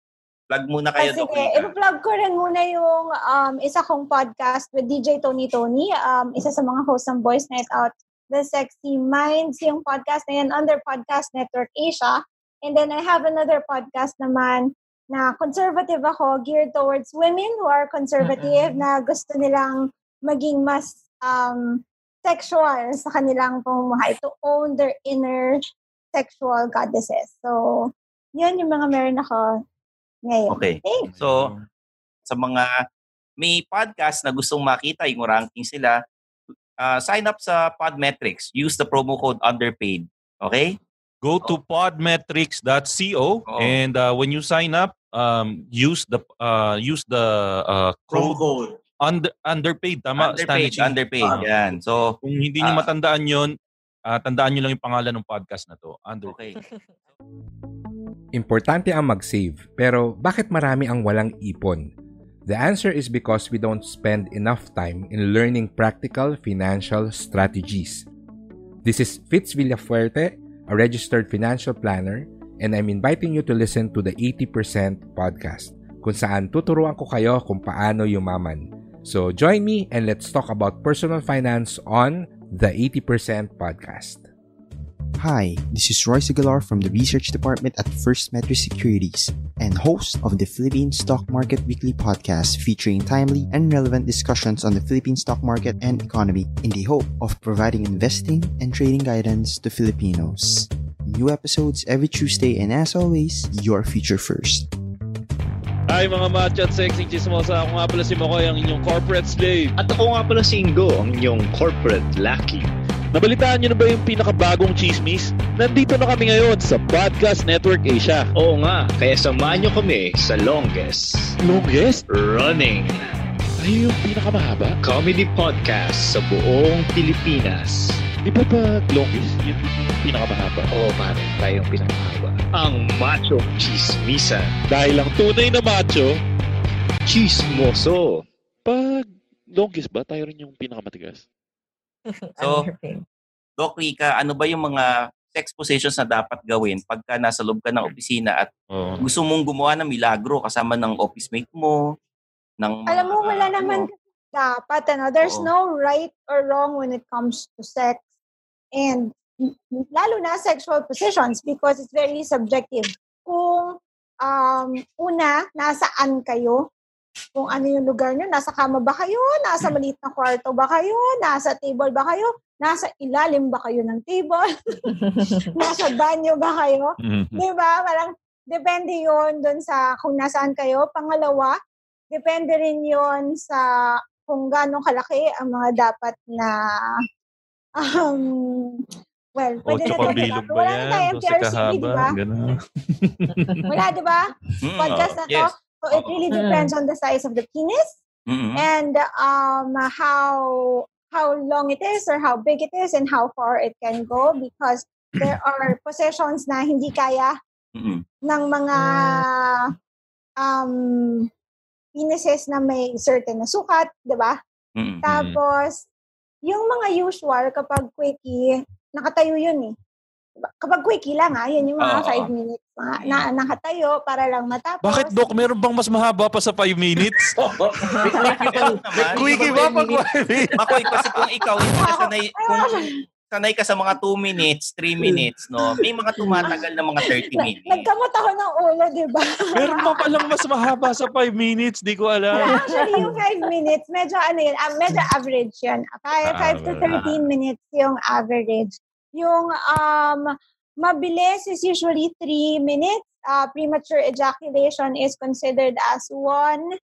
Plug muna kayo, Kasi Doc Rica. i-plug ko rin muna yung um, isa kong podcast with DJ Tony Tony, um, isa sa mga hosts ng Boys Night Out, The Sexy Minds, yung podcast na yan under Podcast Network Asia. And then I have another podcast naman na conservative ako, geared towards women who are conservative na gusto nilang maging mas um, sexual sa kanilang pamumuhay to own their inner sexual goddesses. So, yun yung mga meron ako ngayon. Okay. Thanks. So, sa mga may podcast na gustong makita yung ranking sila, uh, sign up sa Podmetrics. Use the promo code underpaid. Okay? Go to podmetrics.co and uh, when you sign up, um, use the uh, use the uh, Promo code code. under, underpaid. Tama, Underpaid, underpaid. Ah. Yan. So, Kung hindi niyo ah, matandaan yon, ah, tandaan niyo lang yung pangalan ng podcast na to. Underpaid. Importante ang mag-save, pero bakit marami ang walang ipon? The answer is because we don't spend enough time in learning practical financial strategies. This is Fitz Villafuerte, a registered financial planner, and I'm inviting you to listen to the 80% podcast, kung saan tuturuan ko kayo kung paano yumaman. So join me and let's talk about personal finance on the 80% podcast. Hi, this is Roy Sigalar from the Research Department at First Metro Securities and host of the Philippine Stock Market Weekly podcast featuring timely and relevant discussions on the Philippine stock market and economy in the hope of providing investing and trading guidance to Filipinos. New episodes every Tuesday and as always, your future first. Hi mga macho at sexy chismosa. Ako nga pala si Makoy, ang inyong corporate slave. At ako nga pala si Ingo, ang inyong corporate lucky. Nabalitaan niyo na ba yung pinakabagong chismis? Nandito na kami ngayon sa Podcast Network Asia. Oo nga, kaya samahan niyo kami sa longest Longest? running Ay, yung pinakamahaba? comedy podcast sa buong Pilipinas. Di ba pag longest, yun yung pinakamahaba? Oo pare, tayo yung pinakamahaba. Ang Macho Chismisa. Dahil ang tunay na macho, Chismoso. pag longest ba, tayo rin yung pinakamatigas? So, Doc Rica, ano ba yung mga sex positions na dapat gawin pagka nasa loob ka ng opisina at gusto mong gumawa ng milagro kasama ng office mate mo, ng Alam mo, wala ano, naman dapat, ano, there's Oo. no right or wrong when it comes to sex. And lalo na sexual positions because it's very subjective. Kung um, una, nasaan kayo? Kung ano yung lugar nyo, nasa kama ba kayo? Nasa maliit na kwarto ba kayo? Nasa table ba kayo? Nasa ilalim ba kayo ng table? nasa banyo ba kayo? Di ba? Parang depende yon doon sa kung nasaan kayo. Pangalawa, depende rin yon sa kung gaano kalaki ang mga dapat na um, well, pwede Ocho na bilog ba Wala yan? na tayong Doce PRCB, di ba? Wala, di ba? Mm, Podcast na to. yes. So it really depends on the size of the penis Mm-mm. and um, how how long it is or how big it is and how far it can go because there are possessions na hindi kaya Mm-mm. ng mga um, penises na may certain na sukat, di ba? Mm-mm. Tapos, yung mga usual kapag quickie, nakatayo yun eh. Kapag quickie lang ah, yun yung mga Oo. 5 minutes mga, na, nakatayo para lang matapos. Bakit, Doc? Meron bang mas mahaba pa sa 5 minutes? Quickie ba pag Makoy, kasi kung ikaw, hindi ka sanay, kung sanay ka sa mga 2 minutes, 3 minutes, no? May mga tumatagal na mga 30 minutes. Nagkamot ako ng ulo, di ba? Meron ba palang mas mahaba sa 5 minutes? Di ko alam. Actually, yung 5 minutes, medyo ano yun, ah, medyo average yun. 5, Ah, 5 to 13 minutes yung average. Yung um, mabilis is usually three minutes. Uh, premature ejaculation is considered as one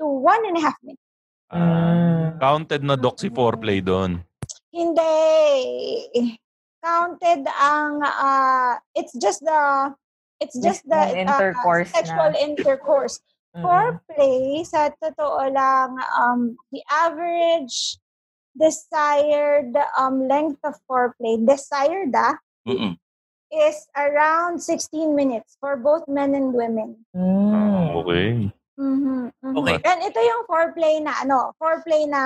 to one and a half minutes. Ah, counted na doc si foreplay doon. Hindi. Counted ang uh, it's just the it's just the uh, sexual na. intercourse. Mm. Foreplay, sa totoo lang, um, the average desired um, length of foreplay, desired ah, Mm-mm. is around 16 minutes for both men and women. Okay. Mhm, mhm. Okay. And ito yung foreplay na ano, foreplay na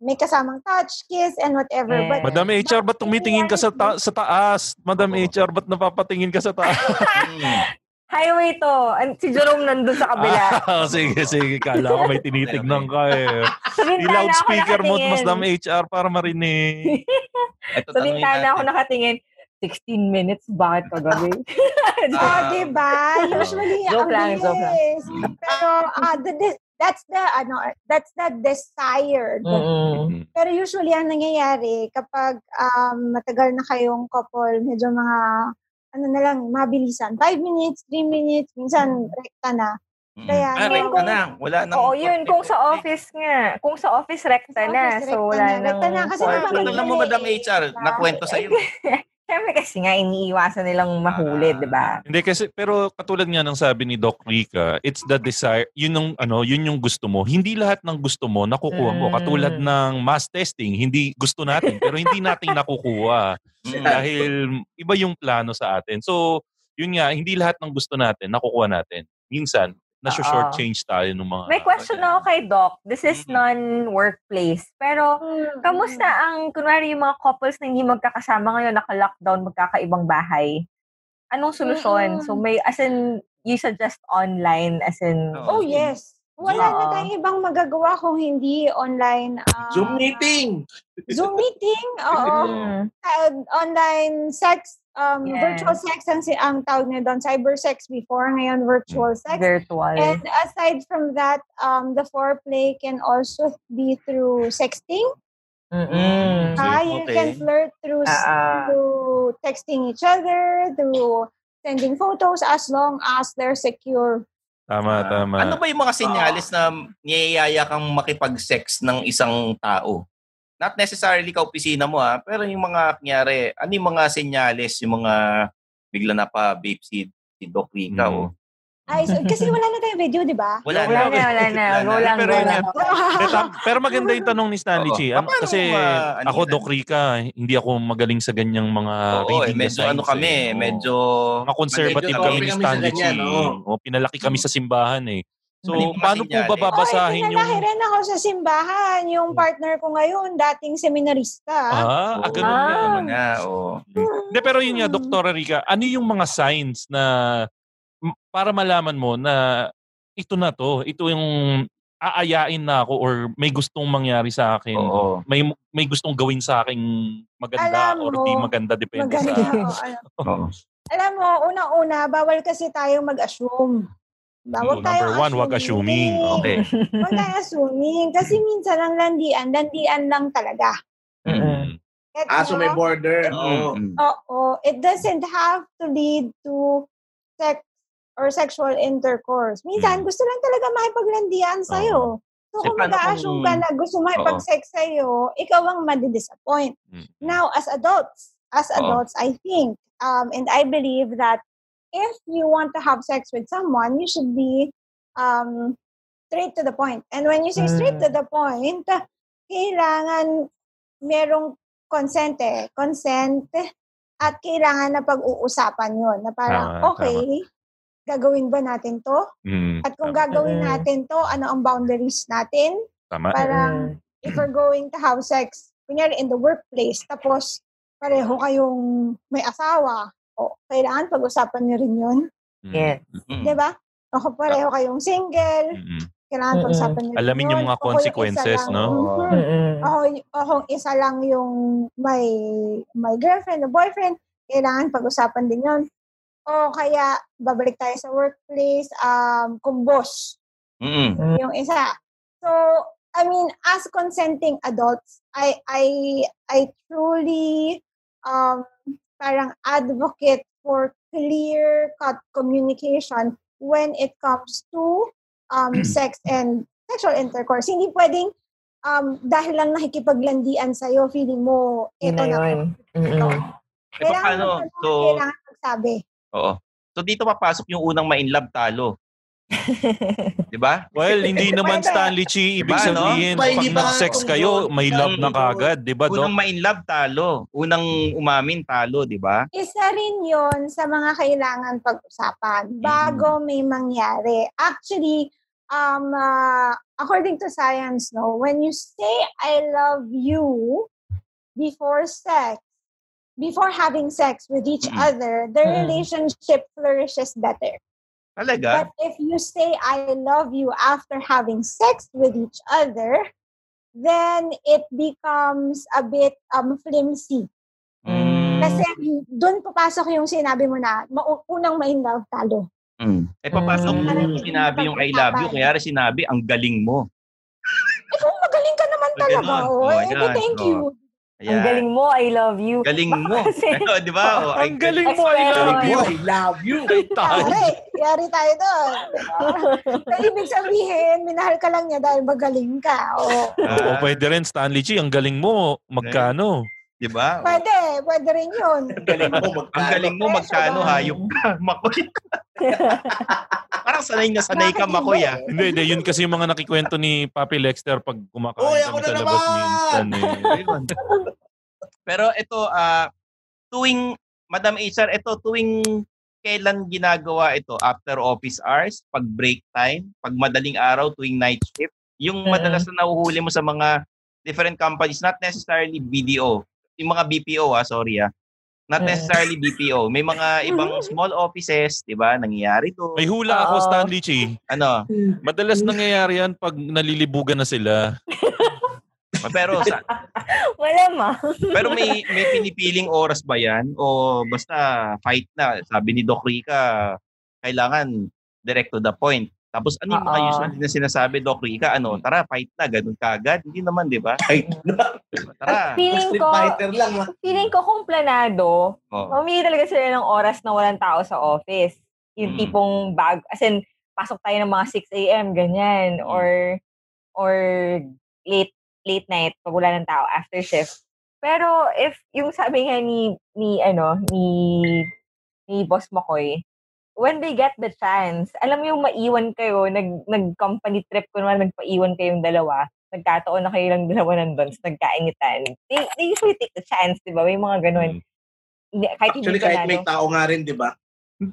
may kasamang touch, kiss, and whatever. But Madam HR, ba't tumitingin ka sa, ta- sa taas? Madam HR, ba't napapatingin ka sa taas? Highway to. An- Si Jerome nandun sa kabila. Ah, sige, sige. Kala ko may tinitignan ka eh. Sa I-loudspeaker mo, nakatingin. Madam HR, para marinig. Sa bintana ako nakatingin. 16 minutes, bakit kagabi? oh, di ba? Usually, Joke ang lang, joke lang. bilis. Pero, ah, the, the, that's the, ano, that's the desired. Mm-mm. Pero usually, ang nangyayari, kapag um, matagal na kayong couple, medyo mga, ano na lang, mabilisan. 5 minutes, 3 minutes, minsan, rekta na. Kaya, Ah, rekta na. Wala nang Oo, yun. Kung sa office nga. Kung sa office, rekta na. office, So, rekta wala na. Rekta na. Kasi naman, Alam mo, Madam HR, nakwento sa'yo. Siyempre kasi nga, iniiwasan nilang mahuli, di ba? Hindi kasi pero katulad nga ng sabi ni Doc Rica, it's the desire, yun yung ano, yun yung gusto mo. Hindi lahat ng gusto mo nakukuha mo. Mm. Katulad ng mass testing, hindi gusto natin pero hindi natin nakukuha dahil iba yung plano sa atin. So, yun nga, hindi lahat ng gusto natin nakukuha natin. Minsan, na-short change tayo ng mga May question ako kay Doc. This is non-workplace. Pero, kamusta ang, kunwari yung mga couples na hindi magkakasama ngayon, naka-lockdown, magkakaibang bahay? Anong solusyon? Mm-mm. So, may, as in, you suggest online, as in... Oh, yes. Wala na tayong ibang magagawa kung hindi online. ah, Zoom meeting. Zoom meeting, oo. Mm. Uh, online sex, um, Yes. virtual sex ang, si- ang tawag niya doon. Cyber sex before, ngayon virtual sex. Virtual. And aside from that, um, the foreplay can also be through sexting. Mm-mm. Ah, you can flirt through, ah. through texting each other, through sending photos as long as they're secure. Tama, tama. Ano ba yung mga sinyalis na niyayaya kang makipag-sex ng isang tao? Not necessarily ka opisina mo ha, pero yung mga kunyari, ano yung mga sinyalis, yung mga bigla na pa babe si, si Doc Rica Mm. o Ay, so, kasi wala na tayong video, di ba? Wala, Wala na, wala na. Go lang, pero, go lang. pero, pero maganda yung tanong ni Stanley Oo. Chi. Ano, Paano kasi ma- ako, Doc Rica, hindi ako magaling sa ganyang mga Oo, eh, reading medyo designs. ano kami, eh. Medyo mga conservative medyo kami ni Stanley Chi. O, pinalaki kami sa simbahan eh. So, Ano paano po sinyales? ba babasahin oh, yung... pinalaki rin ako sa simbahan. Yung partner ko ngayon, dating seminarista. Ah, ah, ganun Ah. yan. Nga, oo. Hindi, pero yun nga, Doktora Rica, ano yung mga signs na para malaman mo na ito na to, ito yung aayain na ako or may gustong mangyari sa akin. Oo. May may gustong gawin sa akin maganda Alam or mo, di maganda depende Maganda. sa oo, alam. Mo, unang-una, bawal kasi tayong mag-assume. Oh, Bawal number one, wag assuming. Okay. Huwag tayong assuming. Kasi minsan ang landian, landian lang talaga. Eto, Aso may border. Oo. Oo. It doesn't have to lead to sex or sexual intercourse. Minsan, gusto lang talaga makipaglandian sa'yo. So, Eh, kung kung- ka na gusto makipag-sex sa'yo, ikaw ang madidisappoint. Now, as adults, as adults, I think, um, and I believe that if you want to have sex with someone, you should be um, straight to the point. And when you say straight to the point, kailangan merong consent eh. Consent at kailangan na pag-uusapan yun. Na parang, Tama, okay, gagawin ba natin to? Mm, At kung tama. gagawin Mm. natin to, ano ang boundaries natin? Tama. Parang, if we're going to have sex, kunyari in the workplace, tapos pareho kayong may asawa, o kailangan pag-usapan niyo rin yun. Yes. Mm. Di ba? O kung pareho kayong single, kailangan Mm-mm. pag-usapan niyo rin Alamin yung yun. mga kung isa consequences, lang- no? Mhm. Mm-mm. O, o kung isa lang yung may, may girlfriend o boyfriend, kailangan pag-usapan din yun. O kaya, babalik tayo sa workplace, um, kung boss, Mm. yung isa. So, I mean, as consenting adults, I I I truly um parang advocate for clear cut communication when it comes to um, sex and sexual intercourse. Hindi pwedeng um, dahil lang nakikipaglandian sa'yo, feeling mo, ito na yun. Eh, Kailangan paano? So, kailangan magsabi. oo. So, dito papasok yung unang ma-inlove talo. Di ba? Well, hindi naman Stanley Chi ibig Diba, no? sabihin Diba, hindi pag nag-sex kayo, may love na kagad, di ba, Unang Doc? ma-inlove talo. Unang umamin talo, di ba? Isa rin yon sa mga kailangan pag-usapan bago may mangyari. Actually, um, uh, according to science, no, when you say I love you before sex, before having sex with each other, the Mm. relationship flourishes better. Talaga? But if you say I love you after having sex with each other, then it becomes a bit um flimsy. Kasi doon papasok yung sinabi mo na unang ma love talo. Mm. Eh, papasok Mm. yung sinabi yung I love you, kaya sinabi, ang galing mo. Eh kung magaling ka naman talaga, ganon. oh, Oh, eh, thank Oh. you. Ang galing mo, I love you. Galing mo. Ito, di ba? Oh, Ang galing mo, I love you. I love you. Yari, yari tayo doon. so, ibig sabihin, minahal ka lang niya dahil magaling ka. Oh. Oo, pwede rin, Stanley Chi, ang galing mo, magkano? Di ba? Pwede, pwede rin yun. Ang galing mo, ang galing mo magkano hayop ka, makoy. Parang sanay na sanay ka, makoy ah. Hindi, hindi. Yun kasi yung mga nakikwento ni Papi Lexter pag kumakain Uy, kami sa labas naman! minsan. Eh. Pero ito, ah, tuwing, Madam HR, ito, tuwing kailan ginagawa ito? After office hours? Pag break time? Pag madaling araw? Tuwing night shift? Yung madalas na nahuhuli mo sa mga different companies, not necessarily BDO. Yung mga BPO, ah, sorry ah. Not necessarily BPO. May mga ibang small offices, di ba? Nangyayari to. May hula ako, Stanley Chi. Ano? Madalas nangyayari yan pag nalilibugan na sila. Pero sa, Wala ma. Pero may may pinipiling oras ba 'yan o basta fight na? Sabi ni Doc Rica, kailangan direct to the point. Tapos ano yung mga Oo. usual na sinasabi Doc Rica? Ano, tara fight na, ganun kagad. Hindi naman, 'di ba? Fight na. Tara. Feeling ko, feeling ko kung planado, Oo. mamili talaga sila ng oras na walang tao sa office. Yung Mm. tipong bag, as in, pasok tayo ng mga 6 a.m., ganyan. Or, or late late night pag wala ng tao after shift. Pero if yung sabi nga ni ni ano ni ni Boss Makoy, when they get the chance, alam mo yung maiwan kayo, nag nag company trip ko naman nagpaiwan kayong dalawa, nagkataon na kayo lang dalawa nandun, so nagkainitan. They, they usually take the chance, di ba? May mga ganun. Hindi, kahit Actually, kahit may planado. tao nga rin, di ba?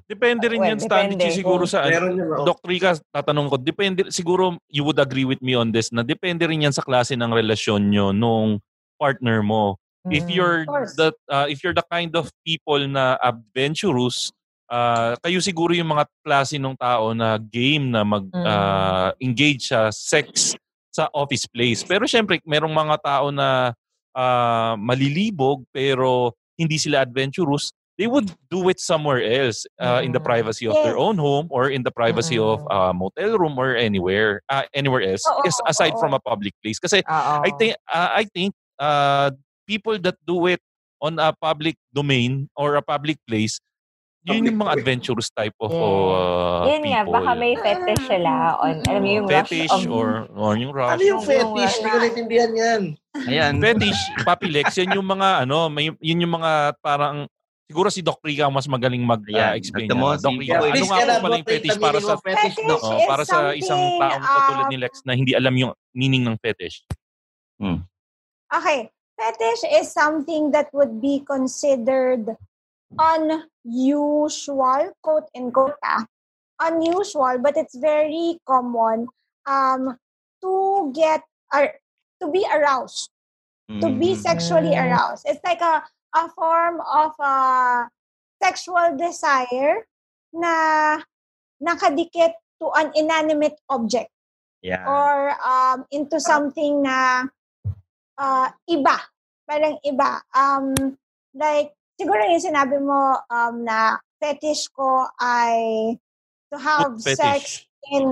Depende rin Well, yan, Stanley Chi, depende. siguro sa... Yun, oo. Doc Rica, tatanong ko, depende, siguro you would agree with me on this, na depende rin yan sa klase ng relasyon nyo nung partner mo. If Mm. you're Of course. the uh, if you're the kind of people na adventurous, uh, kayo siguro yung mga klase ng tao na game na mag Mm. uh, engage sa sex sa office place. Pero syempre, merong mga tao na uh, malilibog pero hindi sila adventurous. They would do it somewhere else uh, in the privacy of their Yes. own home or in the privacy of a motel room or anywhere uh, anywhere else Oo, is aside oo. from a public place kasi. I think uh, I think uh, people that do it on a public domain or a public place yun yung mga adventurous type of uh, Yun nga, people. baka may fetish sila on, alam mo yung fetish rush of, or, or yung rush. Ano yung fetish? Hindi ko naintindihan yan. Ayan. Fetish, Papi Lex, yan yung mga ano, may, yun yung mga parang siguro si Doc Rica mas magaling mag-explain. Tignan mo, Doc Rica, ano nga pala yung fetish para meaning sa fetish. Oo, is para sa isang taong katulad um, ni Lex na hindi alam yung meaning ng fetish. Okay, fetish is something that would be considered unusual, quote unquote, ah, unusual, but it's very common um, to get ar- to be aroused, to be sexually Mm. aroused. It's like a a form of uh, sexual desire na nakadikit to an inanimate object Yeah. or um, into something na uh, iba. Parang iba. Um, like, siguro yung sinabi mo um, na fetish ko ay to have Foot sex fetish. in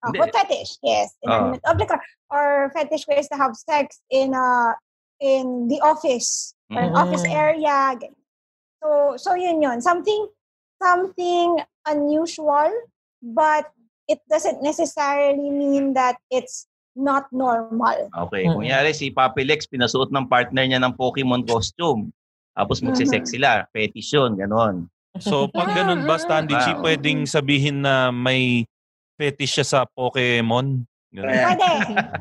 uh, Hindi. foot fetish, yes. Inanimate object. Or, or fetish ko is to have sex in uh, in the office or an Mm. office area. ganyan. So, so yun yun. Something, something unusual, but it doesn't necessarily mean that it's not normal. Okay. Kunyari, si Papi Lex, pinasuot ng partner niya ng Pokemon costume. Tapos magsisex Mhm. sila. Fetish yun, ganon. So, pag ganun ba, Standy G, Wow. pwedeng sabihin na may fetish siya sa Pokemon? Ganun. Pwede.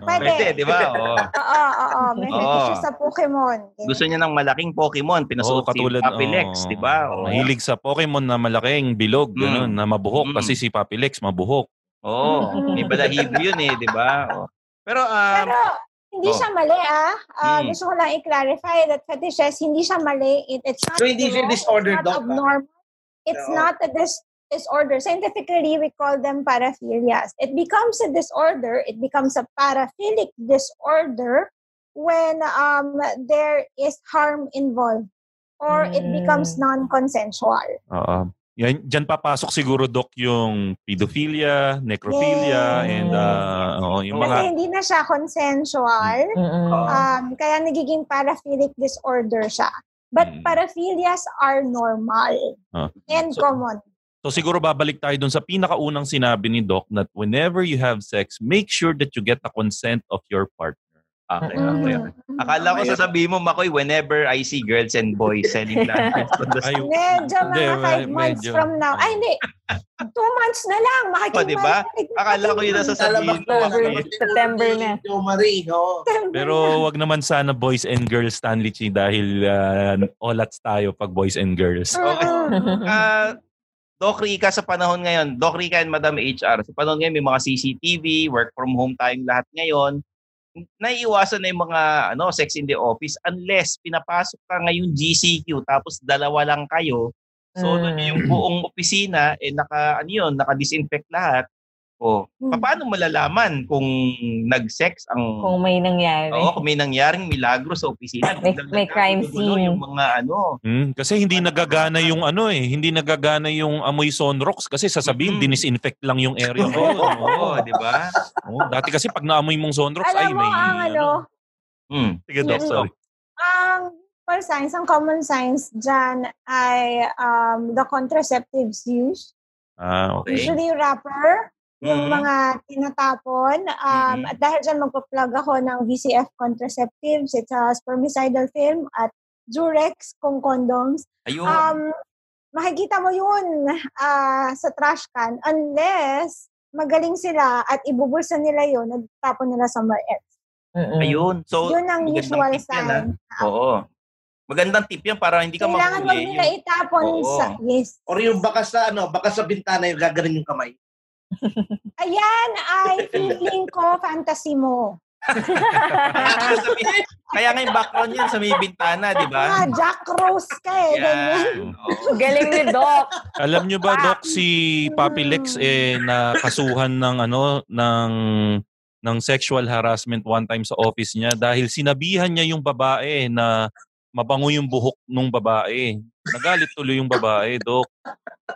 Pwede. Pwede, di ba? Oo. Oo, oo. May fetish siya sa Pokemon. Gusto niya ng malaking Pokemon, pinasuot Oo, katulad, si Papi Lex, oo. di ba? Oo. Mahilig sa Pokemon na malaking bilog, ganun, Mm. na mabuhok. Mm. Kasi si Papi Lex, mabuhok. Oo, may balahibo yun eh, di ba? Oo. Pero, um, Pero, hindi oh. siya mali ah. Ah, Hmm. Gusto ko lang i-clarify that fetishes, hindi siya mali. It, it's not So, hindi siya disorder, it's not abnormal. It's Oo. not a dis- disorder. Scientifically, we call them paraphilias. It becomes a disorder, it becomes a paraphilic disorder when um, there is harm involved or it becomes non-consensual. Oo. Yan, dyan papasok siguro, Doc, yung pedophilia, necrophilia, Yes. and uh, oo, yung Kasi mga... hindi na siya consensual. Um, kaya nagiging paraphilic disorder siya. But paraphilias are normal Ah. and So- common. So siguro babalik tayo dun sa pinakaunang sinabi ni Doc that whenever you have sex, make sure that you get the consent of your partner. Okay, okay. Akala ko sasabihin mo, Makoy, whenever I see girls and boys selling lanterns on the street. Medyo mga five months medyo. from now. Ay, hindi. Two months na lang. O, Makikita di ba? Akala ko yun ang sasabihin mo. Makoy. September na. Pero wag naman sana boys and girls Stanley Chi dahil uh, olats tayo pag boys and girls. Okay. Ah, Doc Rica sa panahon ngayon, Doc Rica and Madam HR, sa panahon ngayon may mga CCTV, work from home tayong lahat ngayon. Naiiwasan na yung mga ano, sex in the office unless pinapasok ka ngayon GCQ tapos dalawa lang kayo. So doon yung buong opisina eh naka ano yun, naka-disinfect lahat. O, paano malalaman kung nag-sex ang Kung may nangyari. Oo, kung may nangyaring milagro sa opisina. May, may crime scene. yung mga ano. Hmm, kasi hindi nagagana yung ano eh, hindi nagagana yung amoy Sonrox kasi sasabihin dinisinfect lang yung area mo. Oo, di ba? Oo, dati kasi pag naamoy mong Sonrox Alam ay mo may ang ano, Hmm. Sige, Doc, sorry. ang for signs, ang common signs dyan ay um, the contraceptives used. Ah, okay. Usually wrapper, yung Mhm. mga tinatapon. Um, At dahil dyan magpa-plug ako ng VCF contraceptives, it's a spermicidal film at Durex kung condoms. Ayun. Um, makikita mo yun ah, sa trash can unless magaling sila at ibubulsa nila yun, nagtapon nila somewhere else. Ayun. So, Yun ang usual tip yan, sign. ah. Oo. Magandang tip yan para hindi ka Kailangan wag mahuli. nila itapon Oo. sa... Yes. Or yung baka sa, ano, baka sa bintana yung gaganin yung kamay. Ayan ay feeling ko fantasy mo. Kaya nga yung background yan sa may bintana, di ba? Ah, Jack Rose ka eh. Ganyan. Galing ni Doc. Alam nyo ba Doc si Papi Lex eh nakasuhan ng ano ng ng sexual harassment one time sa office niya dahil sinabihan niya yung babae na mabango yung buhok nung babae. Nagalit tuloy yung babae, Doc.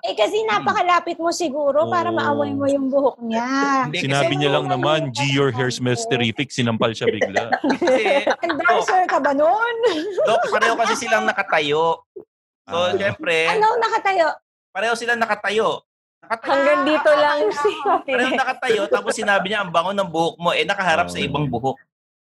Eh kasi napakalapit mo siguro para Oo. maamoy mo yung buhok niya. Sinabi niya lang naman, G, your hair smells terrific. Sinampal siya bigla. Endorser ka ba nun? Dok, pareho kasi silang nakatayo. So, Ah. syempre, ano nakatayo? pareho silang nakatayo. Nakatayo. Hanggang dito lang si Pareho nakatayo, tapos sinabi niya, ang bango ng buhok mo, eh nakaharap sa ibang buhok.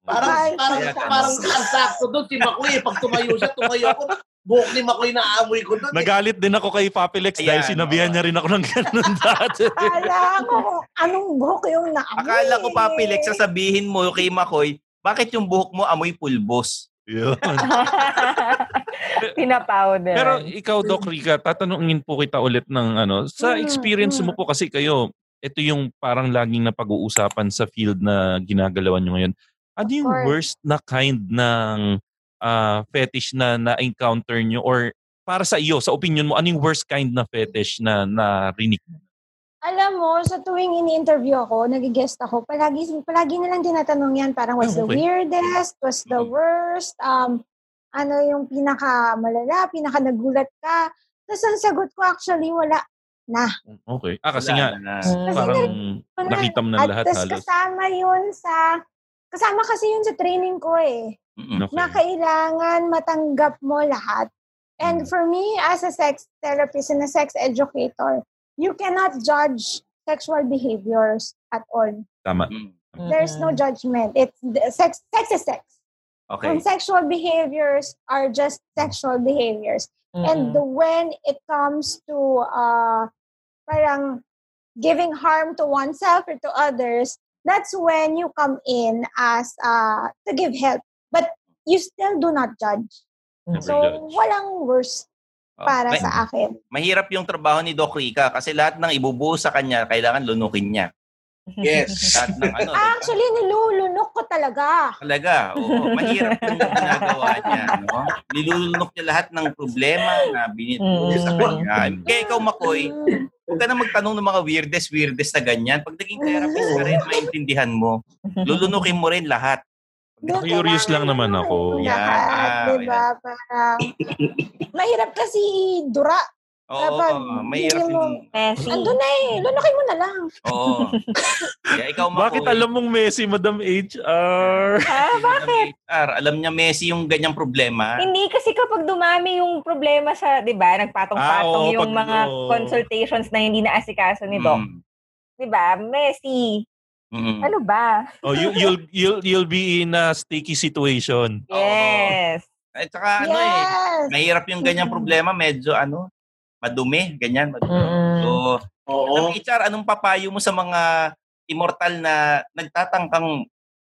Parang, parang, parang ang sakto doon, si Makoy, pag tumayo siya, tumayo ako, buhok ni Makoy na amoy ko doon. Nagalit din ako kay Papi Lex dahil sinabihan niya rin ako ng ganun dati. Kala ko anong buhok yung naamoy. Akala ko, Papi Lex, sasabihin mo kay Makoy, bakit yung buhok mo amoy pulbos? Yun. Pinapowder. Pero ikaw, Doc Rica, tatanungin po kita ulit ng ano, sa experience mo po kasi kayo, ito yung parang laging na pag-uusapan sa field na ginagalawan nyo ngayon. Ano yung worst na kind ng ah, fetish na na-encounter nyo or para sa iyo, sa opinion mo, ano yung worst kind na fetish na narinig mo? Alam mo, sa tuwing ini-interview ako, nag-guest ako, palagi, palagi nilang tinatanong yan, parang what's Ah, the okay. weirdest, what's the worst, um, ano yung pinaka malala, pinaka nagulat ka. Tapos ang sagot ko actually, wala na. Okay. Ah, kasi Wala nga, na. Kasi parang Wala. nakita mo ng At lahat tas halos. kasama yun sa, kasama kasi yun sa training ko eh. Okay. Na kailangan matanggap mo lahat. And for me, as a sex therapist and a sex educator, you cannot judge sexual behaviors at all. Tama. There's no judgment. It's the- sex. Sex is sex. Okay. And sexual behaviors are just sexual behaviors. And the, when it comes to uh, parang giving harm to oneself or to others, that's when you come in as uh, to give help. But you still do not judge. Never So, judge. walang worst Oh, para may- sa akin. Mahirap yung trabaho ni Doc Rica kasi lahat ng ibubuo sa kanya, kailangan lunukin niya. Yes. Lahat ng ano, Actually, nilulunok ko talaga. talaga. Oo, mahirap yung ginagawa niya. No? Nilulunok niya lahat ng problema na binituo sa kanya. Kaya ikaw, Makoy, huwag ka na magtanong ng mga weirdest, weirdest na ganyan. Pag naging therapist ka rin, maintindihan mo. Lulunukin mo rin lahat. Curious lang naman ako. Lahat, di ba? Parang, mahirap kasi dura. Oo, Kapag mahirap hindi mo- yung... Andun na eh. Lunukin mo na lang. Oo. Kaya ikaw, Makoy. Bakit alam mong Messi, Madam HR? Ah, bakit? HR, alam niya Messi yung ganyang problema. Hindi kasi kapag dumami yung problema sa, 'di ba, nagpatong-patong Ah, oo, yung pag- mga oo. consultations na hindi naasikaso ni Doc. Mm. 'Di ba? Messi. Mm. Ano ba? Oh, you, you'll you'll you'll be in a sticky situation. Yes. At saka ano eh, mahirap yung ganyang problema, medyo ano, madumi, ganyan. Madumi. So, Oo. HR, anong papayo mo sa mga immortal na nagtatangkang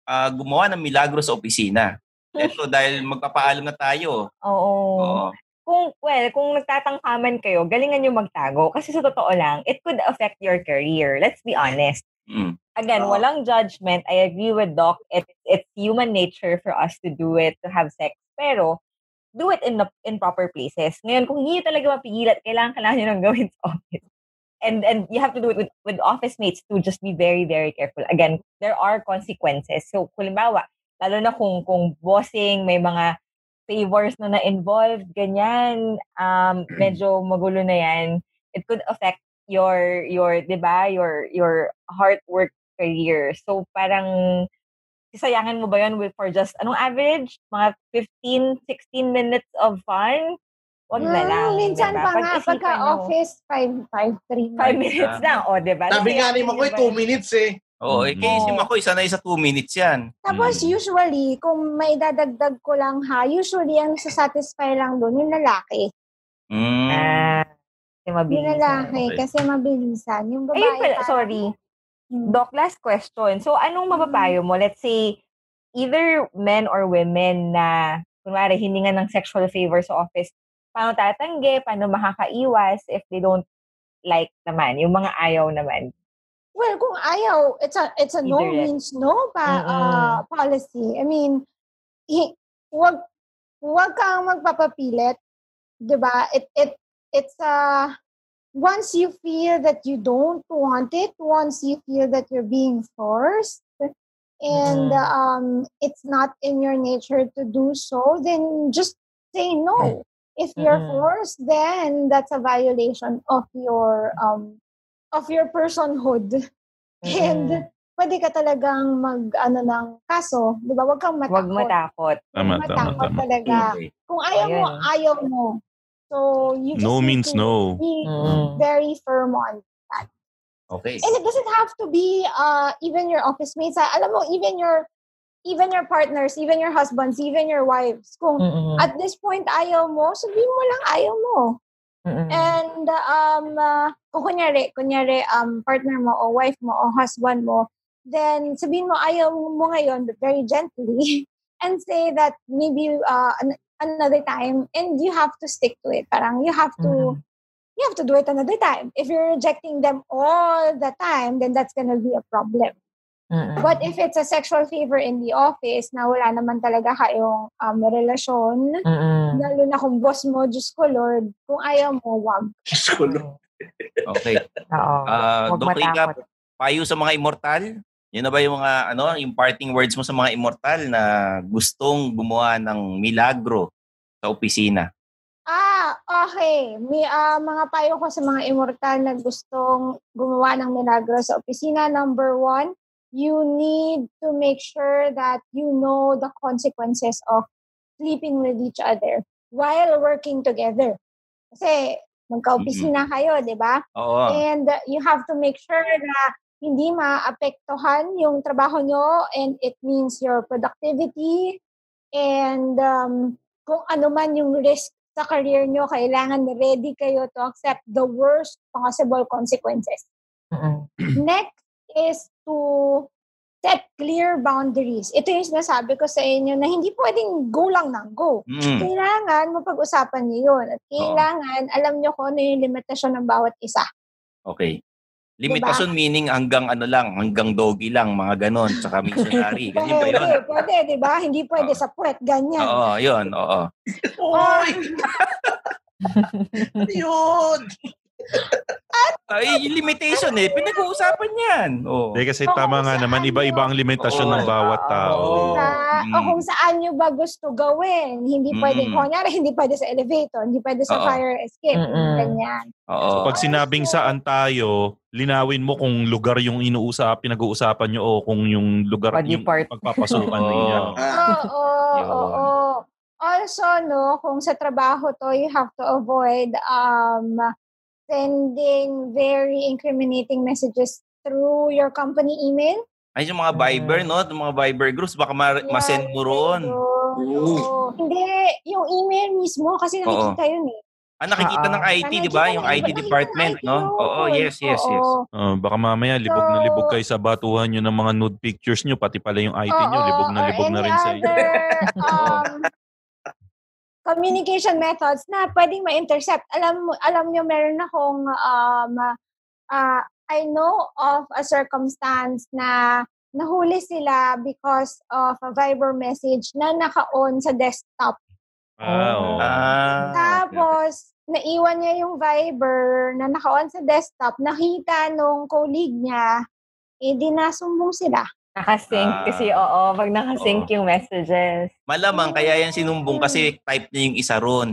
ah, gumawa ng milagro sa opisina? Ito dahil magpapaalam na tayo. Oo. Oo. Kung, well, kung nagtatangkaman kayo, galingan nyo magtago. Kasi sa totoo lang, it could affect your career. Let's be honest. Mm. Again, walang judgment. I agree with Doc. It's, it's human nature for us to do it, to have sex. Pero, do it in the in proper places. Ngayon, kung hindi talaga mapigilan, kailangan kailangan nyo nang gawin sa office. And and you have to do it with, with office mates too. Just be very, very careful. Again, there are consequences. So, kulimbawa, lalo na kung, kung bossing, may mga favors na na-involved, ganyan, um, medyo magulo na yan. It could affect your, your, di ba, your, your hard work career. So, parang, sisayangin mo ba yun with, for just, anong average? Mga 15, 16 minutes of fun? Wag na Mm, lang. minsan diba? pa nga, Pag-isipan pagka nyo. office, 5, 5, 3 Five minutes lang. O, di ba? Sabi nga ni Makoy, nyo ba 2 yun? minutes eh. Oo, eh, kaya si Makoy, sanay sa 2 minutes yan. Tapos usually, kung may dadagdag ko lang ha, usually ang sasatisfy lang doon yung lalaki. Mm. Ah, kasi Yung mabilis. lalaki, Okay. kasi mabilisan. Yung babae, Ayun pala, parang- sorry. Doc, last question. So, anong mapapayo mo? Let's say, either men or women na, kunwari, hiningan ng sexual favor sa office, paano tatanggi, paano makakaiwas if they don't like naman, yung mga ayaw naman. Well, kung ayaw, it's a it's a no yan. means no pa uh, policy. I mean, hi, wag wag kang magpapapilit, 'di ba? It it it's uh once you feel that you don't want it, once you feel that you're being forced and Mhm. um it's not in your nature to do so, then just say no. If you're Mm-mm. forced, then that's a violation of your um of your personhood. And pwede ka talagang mag ano ng kaso, 'di ba? Huwag kang matakot. Huwag matakot. Tama, tama, matakot tama. talaga. Kung ayaw mo, ayaw mo. So you just No need means to no. be Mm. very firm on that. Okay. And it doesn't have to be uh even your office mates. Ah, Alam mo, even your even your partners, even your husbands, even your wives. Kung Mm-mm. at this point ayaw mo, sabihin mo lang ayaw mo. Mm-mm. And um uh, kung kunyari, kunyari um partner mo o wife mo o husband mo, then sabihin mo ayaw mo ngayon but very gently and say that maybe uh an- another time and you have to stick to it. Parang you have to you have to do it another time. If you're rejecting them all the time, then that's gonna be a problem. Mm-mm. But if it's a sexual favor in the office na wala naman talaga kayong um, relasyon, Mm-mm. lalo na kung boss mo, Diyos ko Lord, kung ayaw mo, wag. Okay. Oo. Ah, Huwag Doc Rica, matakot. payo sa mga immortal? Yun na ba yung mga ano, yung parting words mo sa mga immortal na gustong gumawa ng milagro sa opisina? Ah, okay. May ah, mga payo ko sa mga immortal na gustong gumawa ng milagro sa opisina. Number one, you need to make sure that you know the consequences of sleeping with each other. while working together. Kasi magka-opisina kayo, di ba? Oo. And uh, you have to make sure na hindi maapektuhan yung trabaho nyo and it means your productivity and um, kung ano man yung risk sa career nyo, kailangan ready kayo to accept the worst possible consequences. Next is to set clear boundaries. Ito yung sinasabi ko sa inyo na hindi pwedeng go lang ng go. Mm. Kailangan mapag-usapan niyo yun. At kailangan alam niyo kung ano yung limitasyon ng bawat isa. Okay. Limitasyon meaning hanggang ano lang, hanggang doggy lang, mga ganon, tsaka missionary. Ganyan ba yun? Pwede, pwede, di ba? Hindi pwede sa puwet, ganyan. Oo, yun, oo. Oy! Yun! Ay, limitation eh, pinag-uusapan yan. Oh. Hindi kasi tama nga naman, iba-iba ang limitasyon ng bawat tao. Sa, Mm. o kung saan nyo ba gusto gawin. Hindi pwede, Mm. kunyari, hindi pwede sa elevator, hindi pwede sa Oo. fire escape, Mm-mm. ganyan. So pag sinabing saan tayo, linawin mo kung lugar yung inuusap, pinag-uusapan nyo o kung yung lugar yung pagpapasukan ninyo. Oo, oo, oo. Also, no, kung sa trabaho to, you have to avoid um, sending very incriminating messages through your company email. Ay, yung mga Viber, no? Yung mga Viber groups, baka ma- masend mo roon. Oo. Hindi, yung email mismo kasi nakikita yun eh. Ah, nakikita ng IT, di ba? Yung IT department, no? Oo, yes, yes, yes. Oh, baka mamaya libog na libog kayo sa batuhan nyo ng mga nude pictures nyo, pati pala yung IT nyo, Oo, libog na libog na rin sa inyo. other, um, communication methods na pwedeng ma-intercept. Alam mo, alam nyo, meron akong, um, uh, I know of a circumstance na nahuli sila because of a Viber message na naka-on sa desktop. Wow. Ah, Tapos, naiwan niya yung Viber na naka-on sa desktop, nakita nung colleague niya, eh di nasumbong sila. Nakasync Ah. kasi oo, pag nakasync yung messages. Malamang kaya yan sinumbong kasi type niya yung isa ron.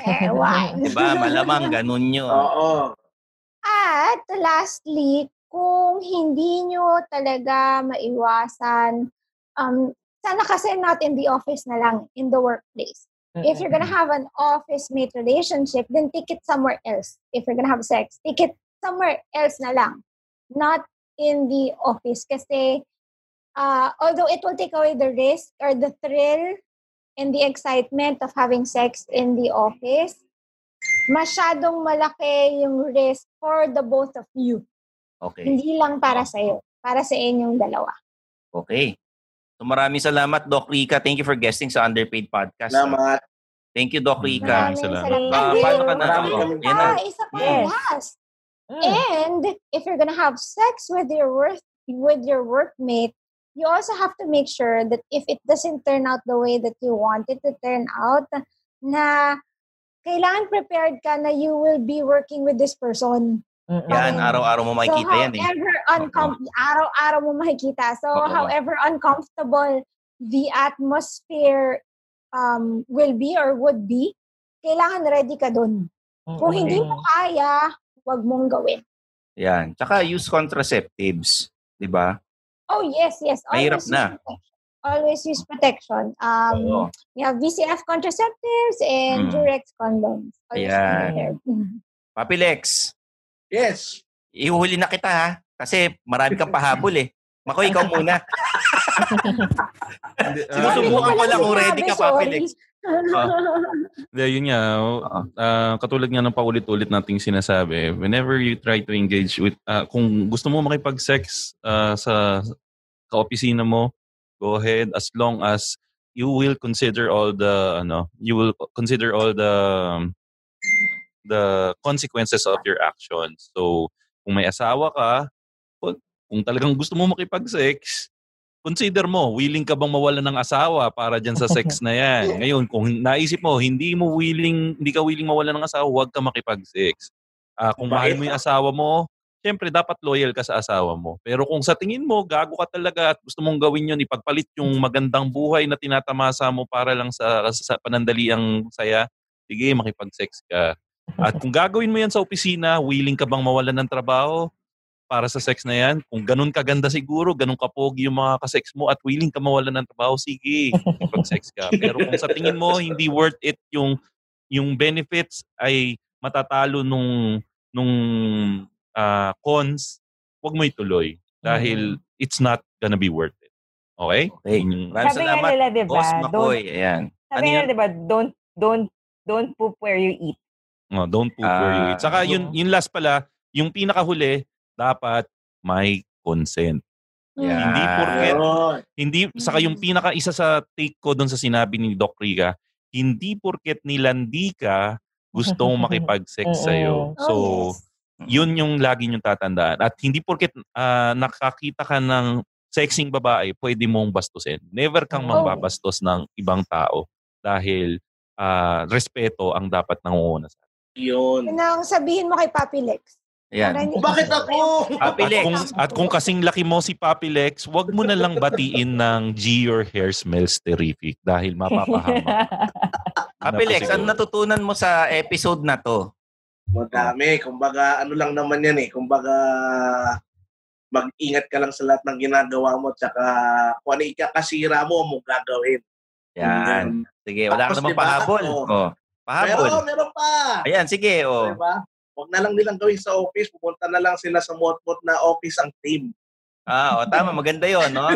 Ewan. Di ba? Malamang ganun yun. Oo. At lastly, kung hindi nyo talaga maiwasan, um, sana kasi not in the office na lang, in the workplace. If you're gonna have an office-mate relationship, then take it somewhere else. If you're gonna have sex, take it somewhere else na lang. Not in the office. Kasi uh, although it will take away the risk or the thrill and the excitement of having sex in the office, masyadong malaki yung risk for the both of you. Okay. Hindi lang para sa iyo, para sa inyong dalawa. Okay. So maraming salamat, Doc Rica. Thank you for guesting sa Underpaid Podcast. Salamat. Thank you, Doc Rica. Maraming salamat. Ah, And paano ka na? Marami Oh. Ah, isa pa Yes. last. And if you're gonna have sex with your work with your workmate, you also have to make sure that if it doesn't turn out the way that you want it to turn out, na kailangan prepared ka na you will be working with this person. Yan, araw-araw mo makikita so, yan eh. however uncom- araw-araw mo makikita. So, Oo. however uncomfortable the atmosphere um, will be or would be, kailangan ready ka dun. Kung hindi mo kaya, wag mong gawin. Yan. Tsaka use contraceptives. Di ba? Oh, yes, yes. Mahirap Always na. Use protection. Always use protection. Um, Oo. We have VCF contraceptives and Mm. Durex condoms. Always Ayan. prepared. Papi Lex. Yes. Ihuhuli na kita ha. Kasi marami kang pahabol eh. Makoy, ikaw muna. Sinusubukan ko lang kung ready ka, Papi Lex. Hindi, yun nga. ah, katulad nga ng paulit-ulit nating sinasabi, whenever you try to engage with, ah, kung gusto mo makipag-sex ah, sa kaopisina mo, go ahead as long as you will consider all the, ano, you will consider all the, um, the consequences of your actions. So, kung may asawa ka, kung- kung talagang gusto mo makipag-sex, consider mo, willing ka bang mawalan ng asawa para dyan sa sex na yan? Ngayon, kung naisip mo, hindi mo willing, hindi ka willing mawalan ng asawa, huwag ka makipag-sex. Ah, kung mahal mo yung asawa mo, syempre dapat loyal ka sa asawa mo. Pero kung sa tingin mo, gago ka talaga at gusto mong gawin yun, ipagpalit yung magandang buhay na tinatamasa mo para lang sa, sa panandaliang saya, sige, makipag-sex ka. At kung gagawin mo yan sa opisina, willing ka bang mawalan ng trabaho? Para sa sex na yan. Kung ganun kaganda siguro, ganun kapogi yung mga kasex mo at willing ka mawala ng trabaho, sige, pag-sex ka. Pero kung sa tingin mo, hindi worth it yung yung benefits ay matatalo nung nung uh, cons, wag mo ituloy dahil mm. it's not gonna be worth it. Okay? Okay. Maraming sabi salamat. Nga nila, diba, Boss Makoy. Ayan. Sabi ano nga, diba, don't, don't, don't poop where you eat. No, don't poop uh, where you eat. Saka yun, yun last pala, yung pinakahuli, dapat may consent. Yeah. Hindi porket, hindi, saka yung pinaka isa sa take ko doon sa sinabi ni Doc Rica, hindi porket nilandi ka, gusto mong makipag-sex sa'yo. So, oh, yes. yun yung lagi yung tatandaan. At hindi porket uh, nakakita ka ng sexing babae, pwede mong bastusin. Never kang oh. mambabastos ng ibang tao dahil uh, respeto ang dapat nangunguna sa Yun. Yun ang sabihin mo kay Papi Lex. Ayan. Bakit ako? Lex. At kung, at kung kasing laki mo si Papi Lex, wag mo na lang batiin ng G your hair smells terrific dahil mapapahamak. Papi Lex, ano natutunan mo sa episode na to? Madami. Kumbaga, ano lang naman yan eh. Kumbaga, mag-ingat ka lang sa lahat ng ginagawa mo tsaka kung ano ikakasira mo, mo gagawin. Yan. Sige, wala ka namang diba, pahabol. Oh. Pahabol. Meron, meron pa. Ayan, sige. Oh. Diba? Huwag na lang nilang gawin sa office, pupunta na lang sila sa mot-mot na office ang team. Ah, o tama, maganda 'yon, no?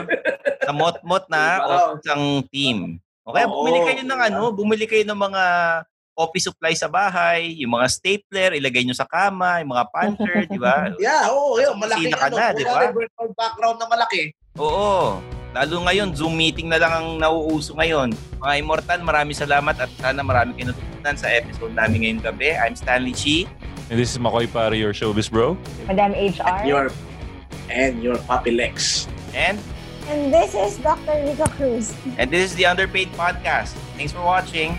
sa mot-mot na diba? office ang team. Okay, Oo. bumili kayo ng ano, bumili kayo ng mga office supply sa bahay, yung mga stapler, ilagay nyo sa kama, yung mga panther, di ba? Yeah, oo, yun, malaki ka ano, na, di ba? virtual background na malaki. Oo. Lalo ngayon, Zoom meeting na lang ang nauuso ngayon. Mga Immortal, maraming salamat at sana marami kayo natutunan sa episode namin ngayong gabi. I'm Stanley Chi. And this is Makoy Pari, your showbiz bro. Madam HR. And your, and your Papi Lex. And? And this is Dr. Rico Cruz. And this is the Underpaid Podcast. Thanks for watching.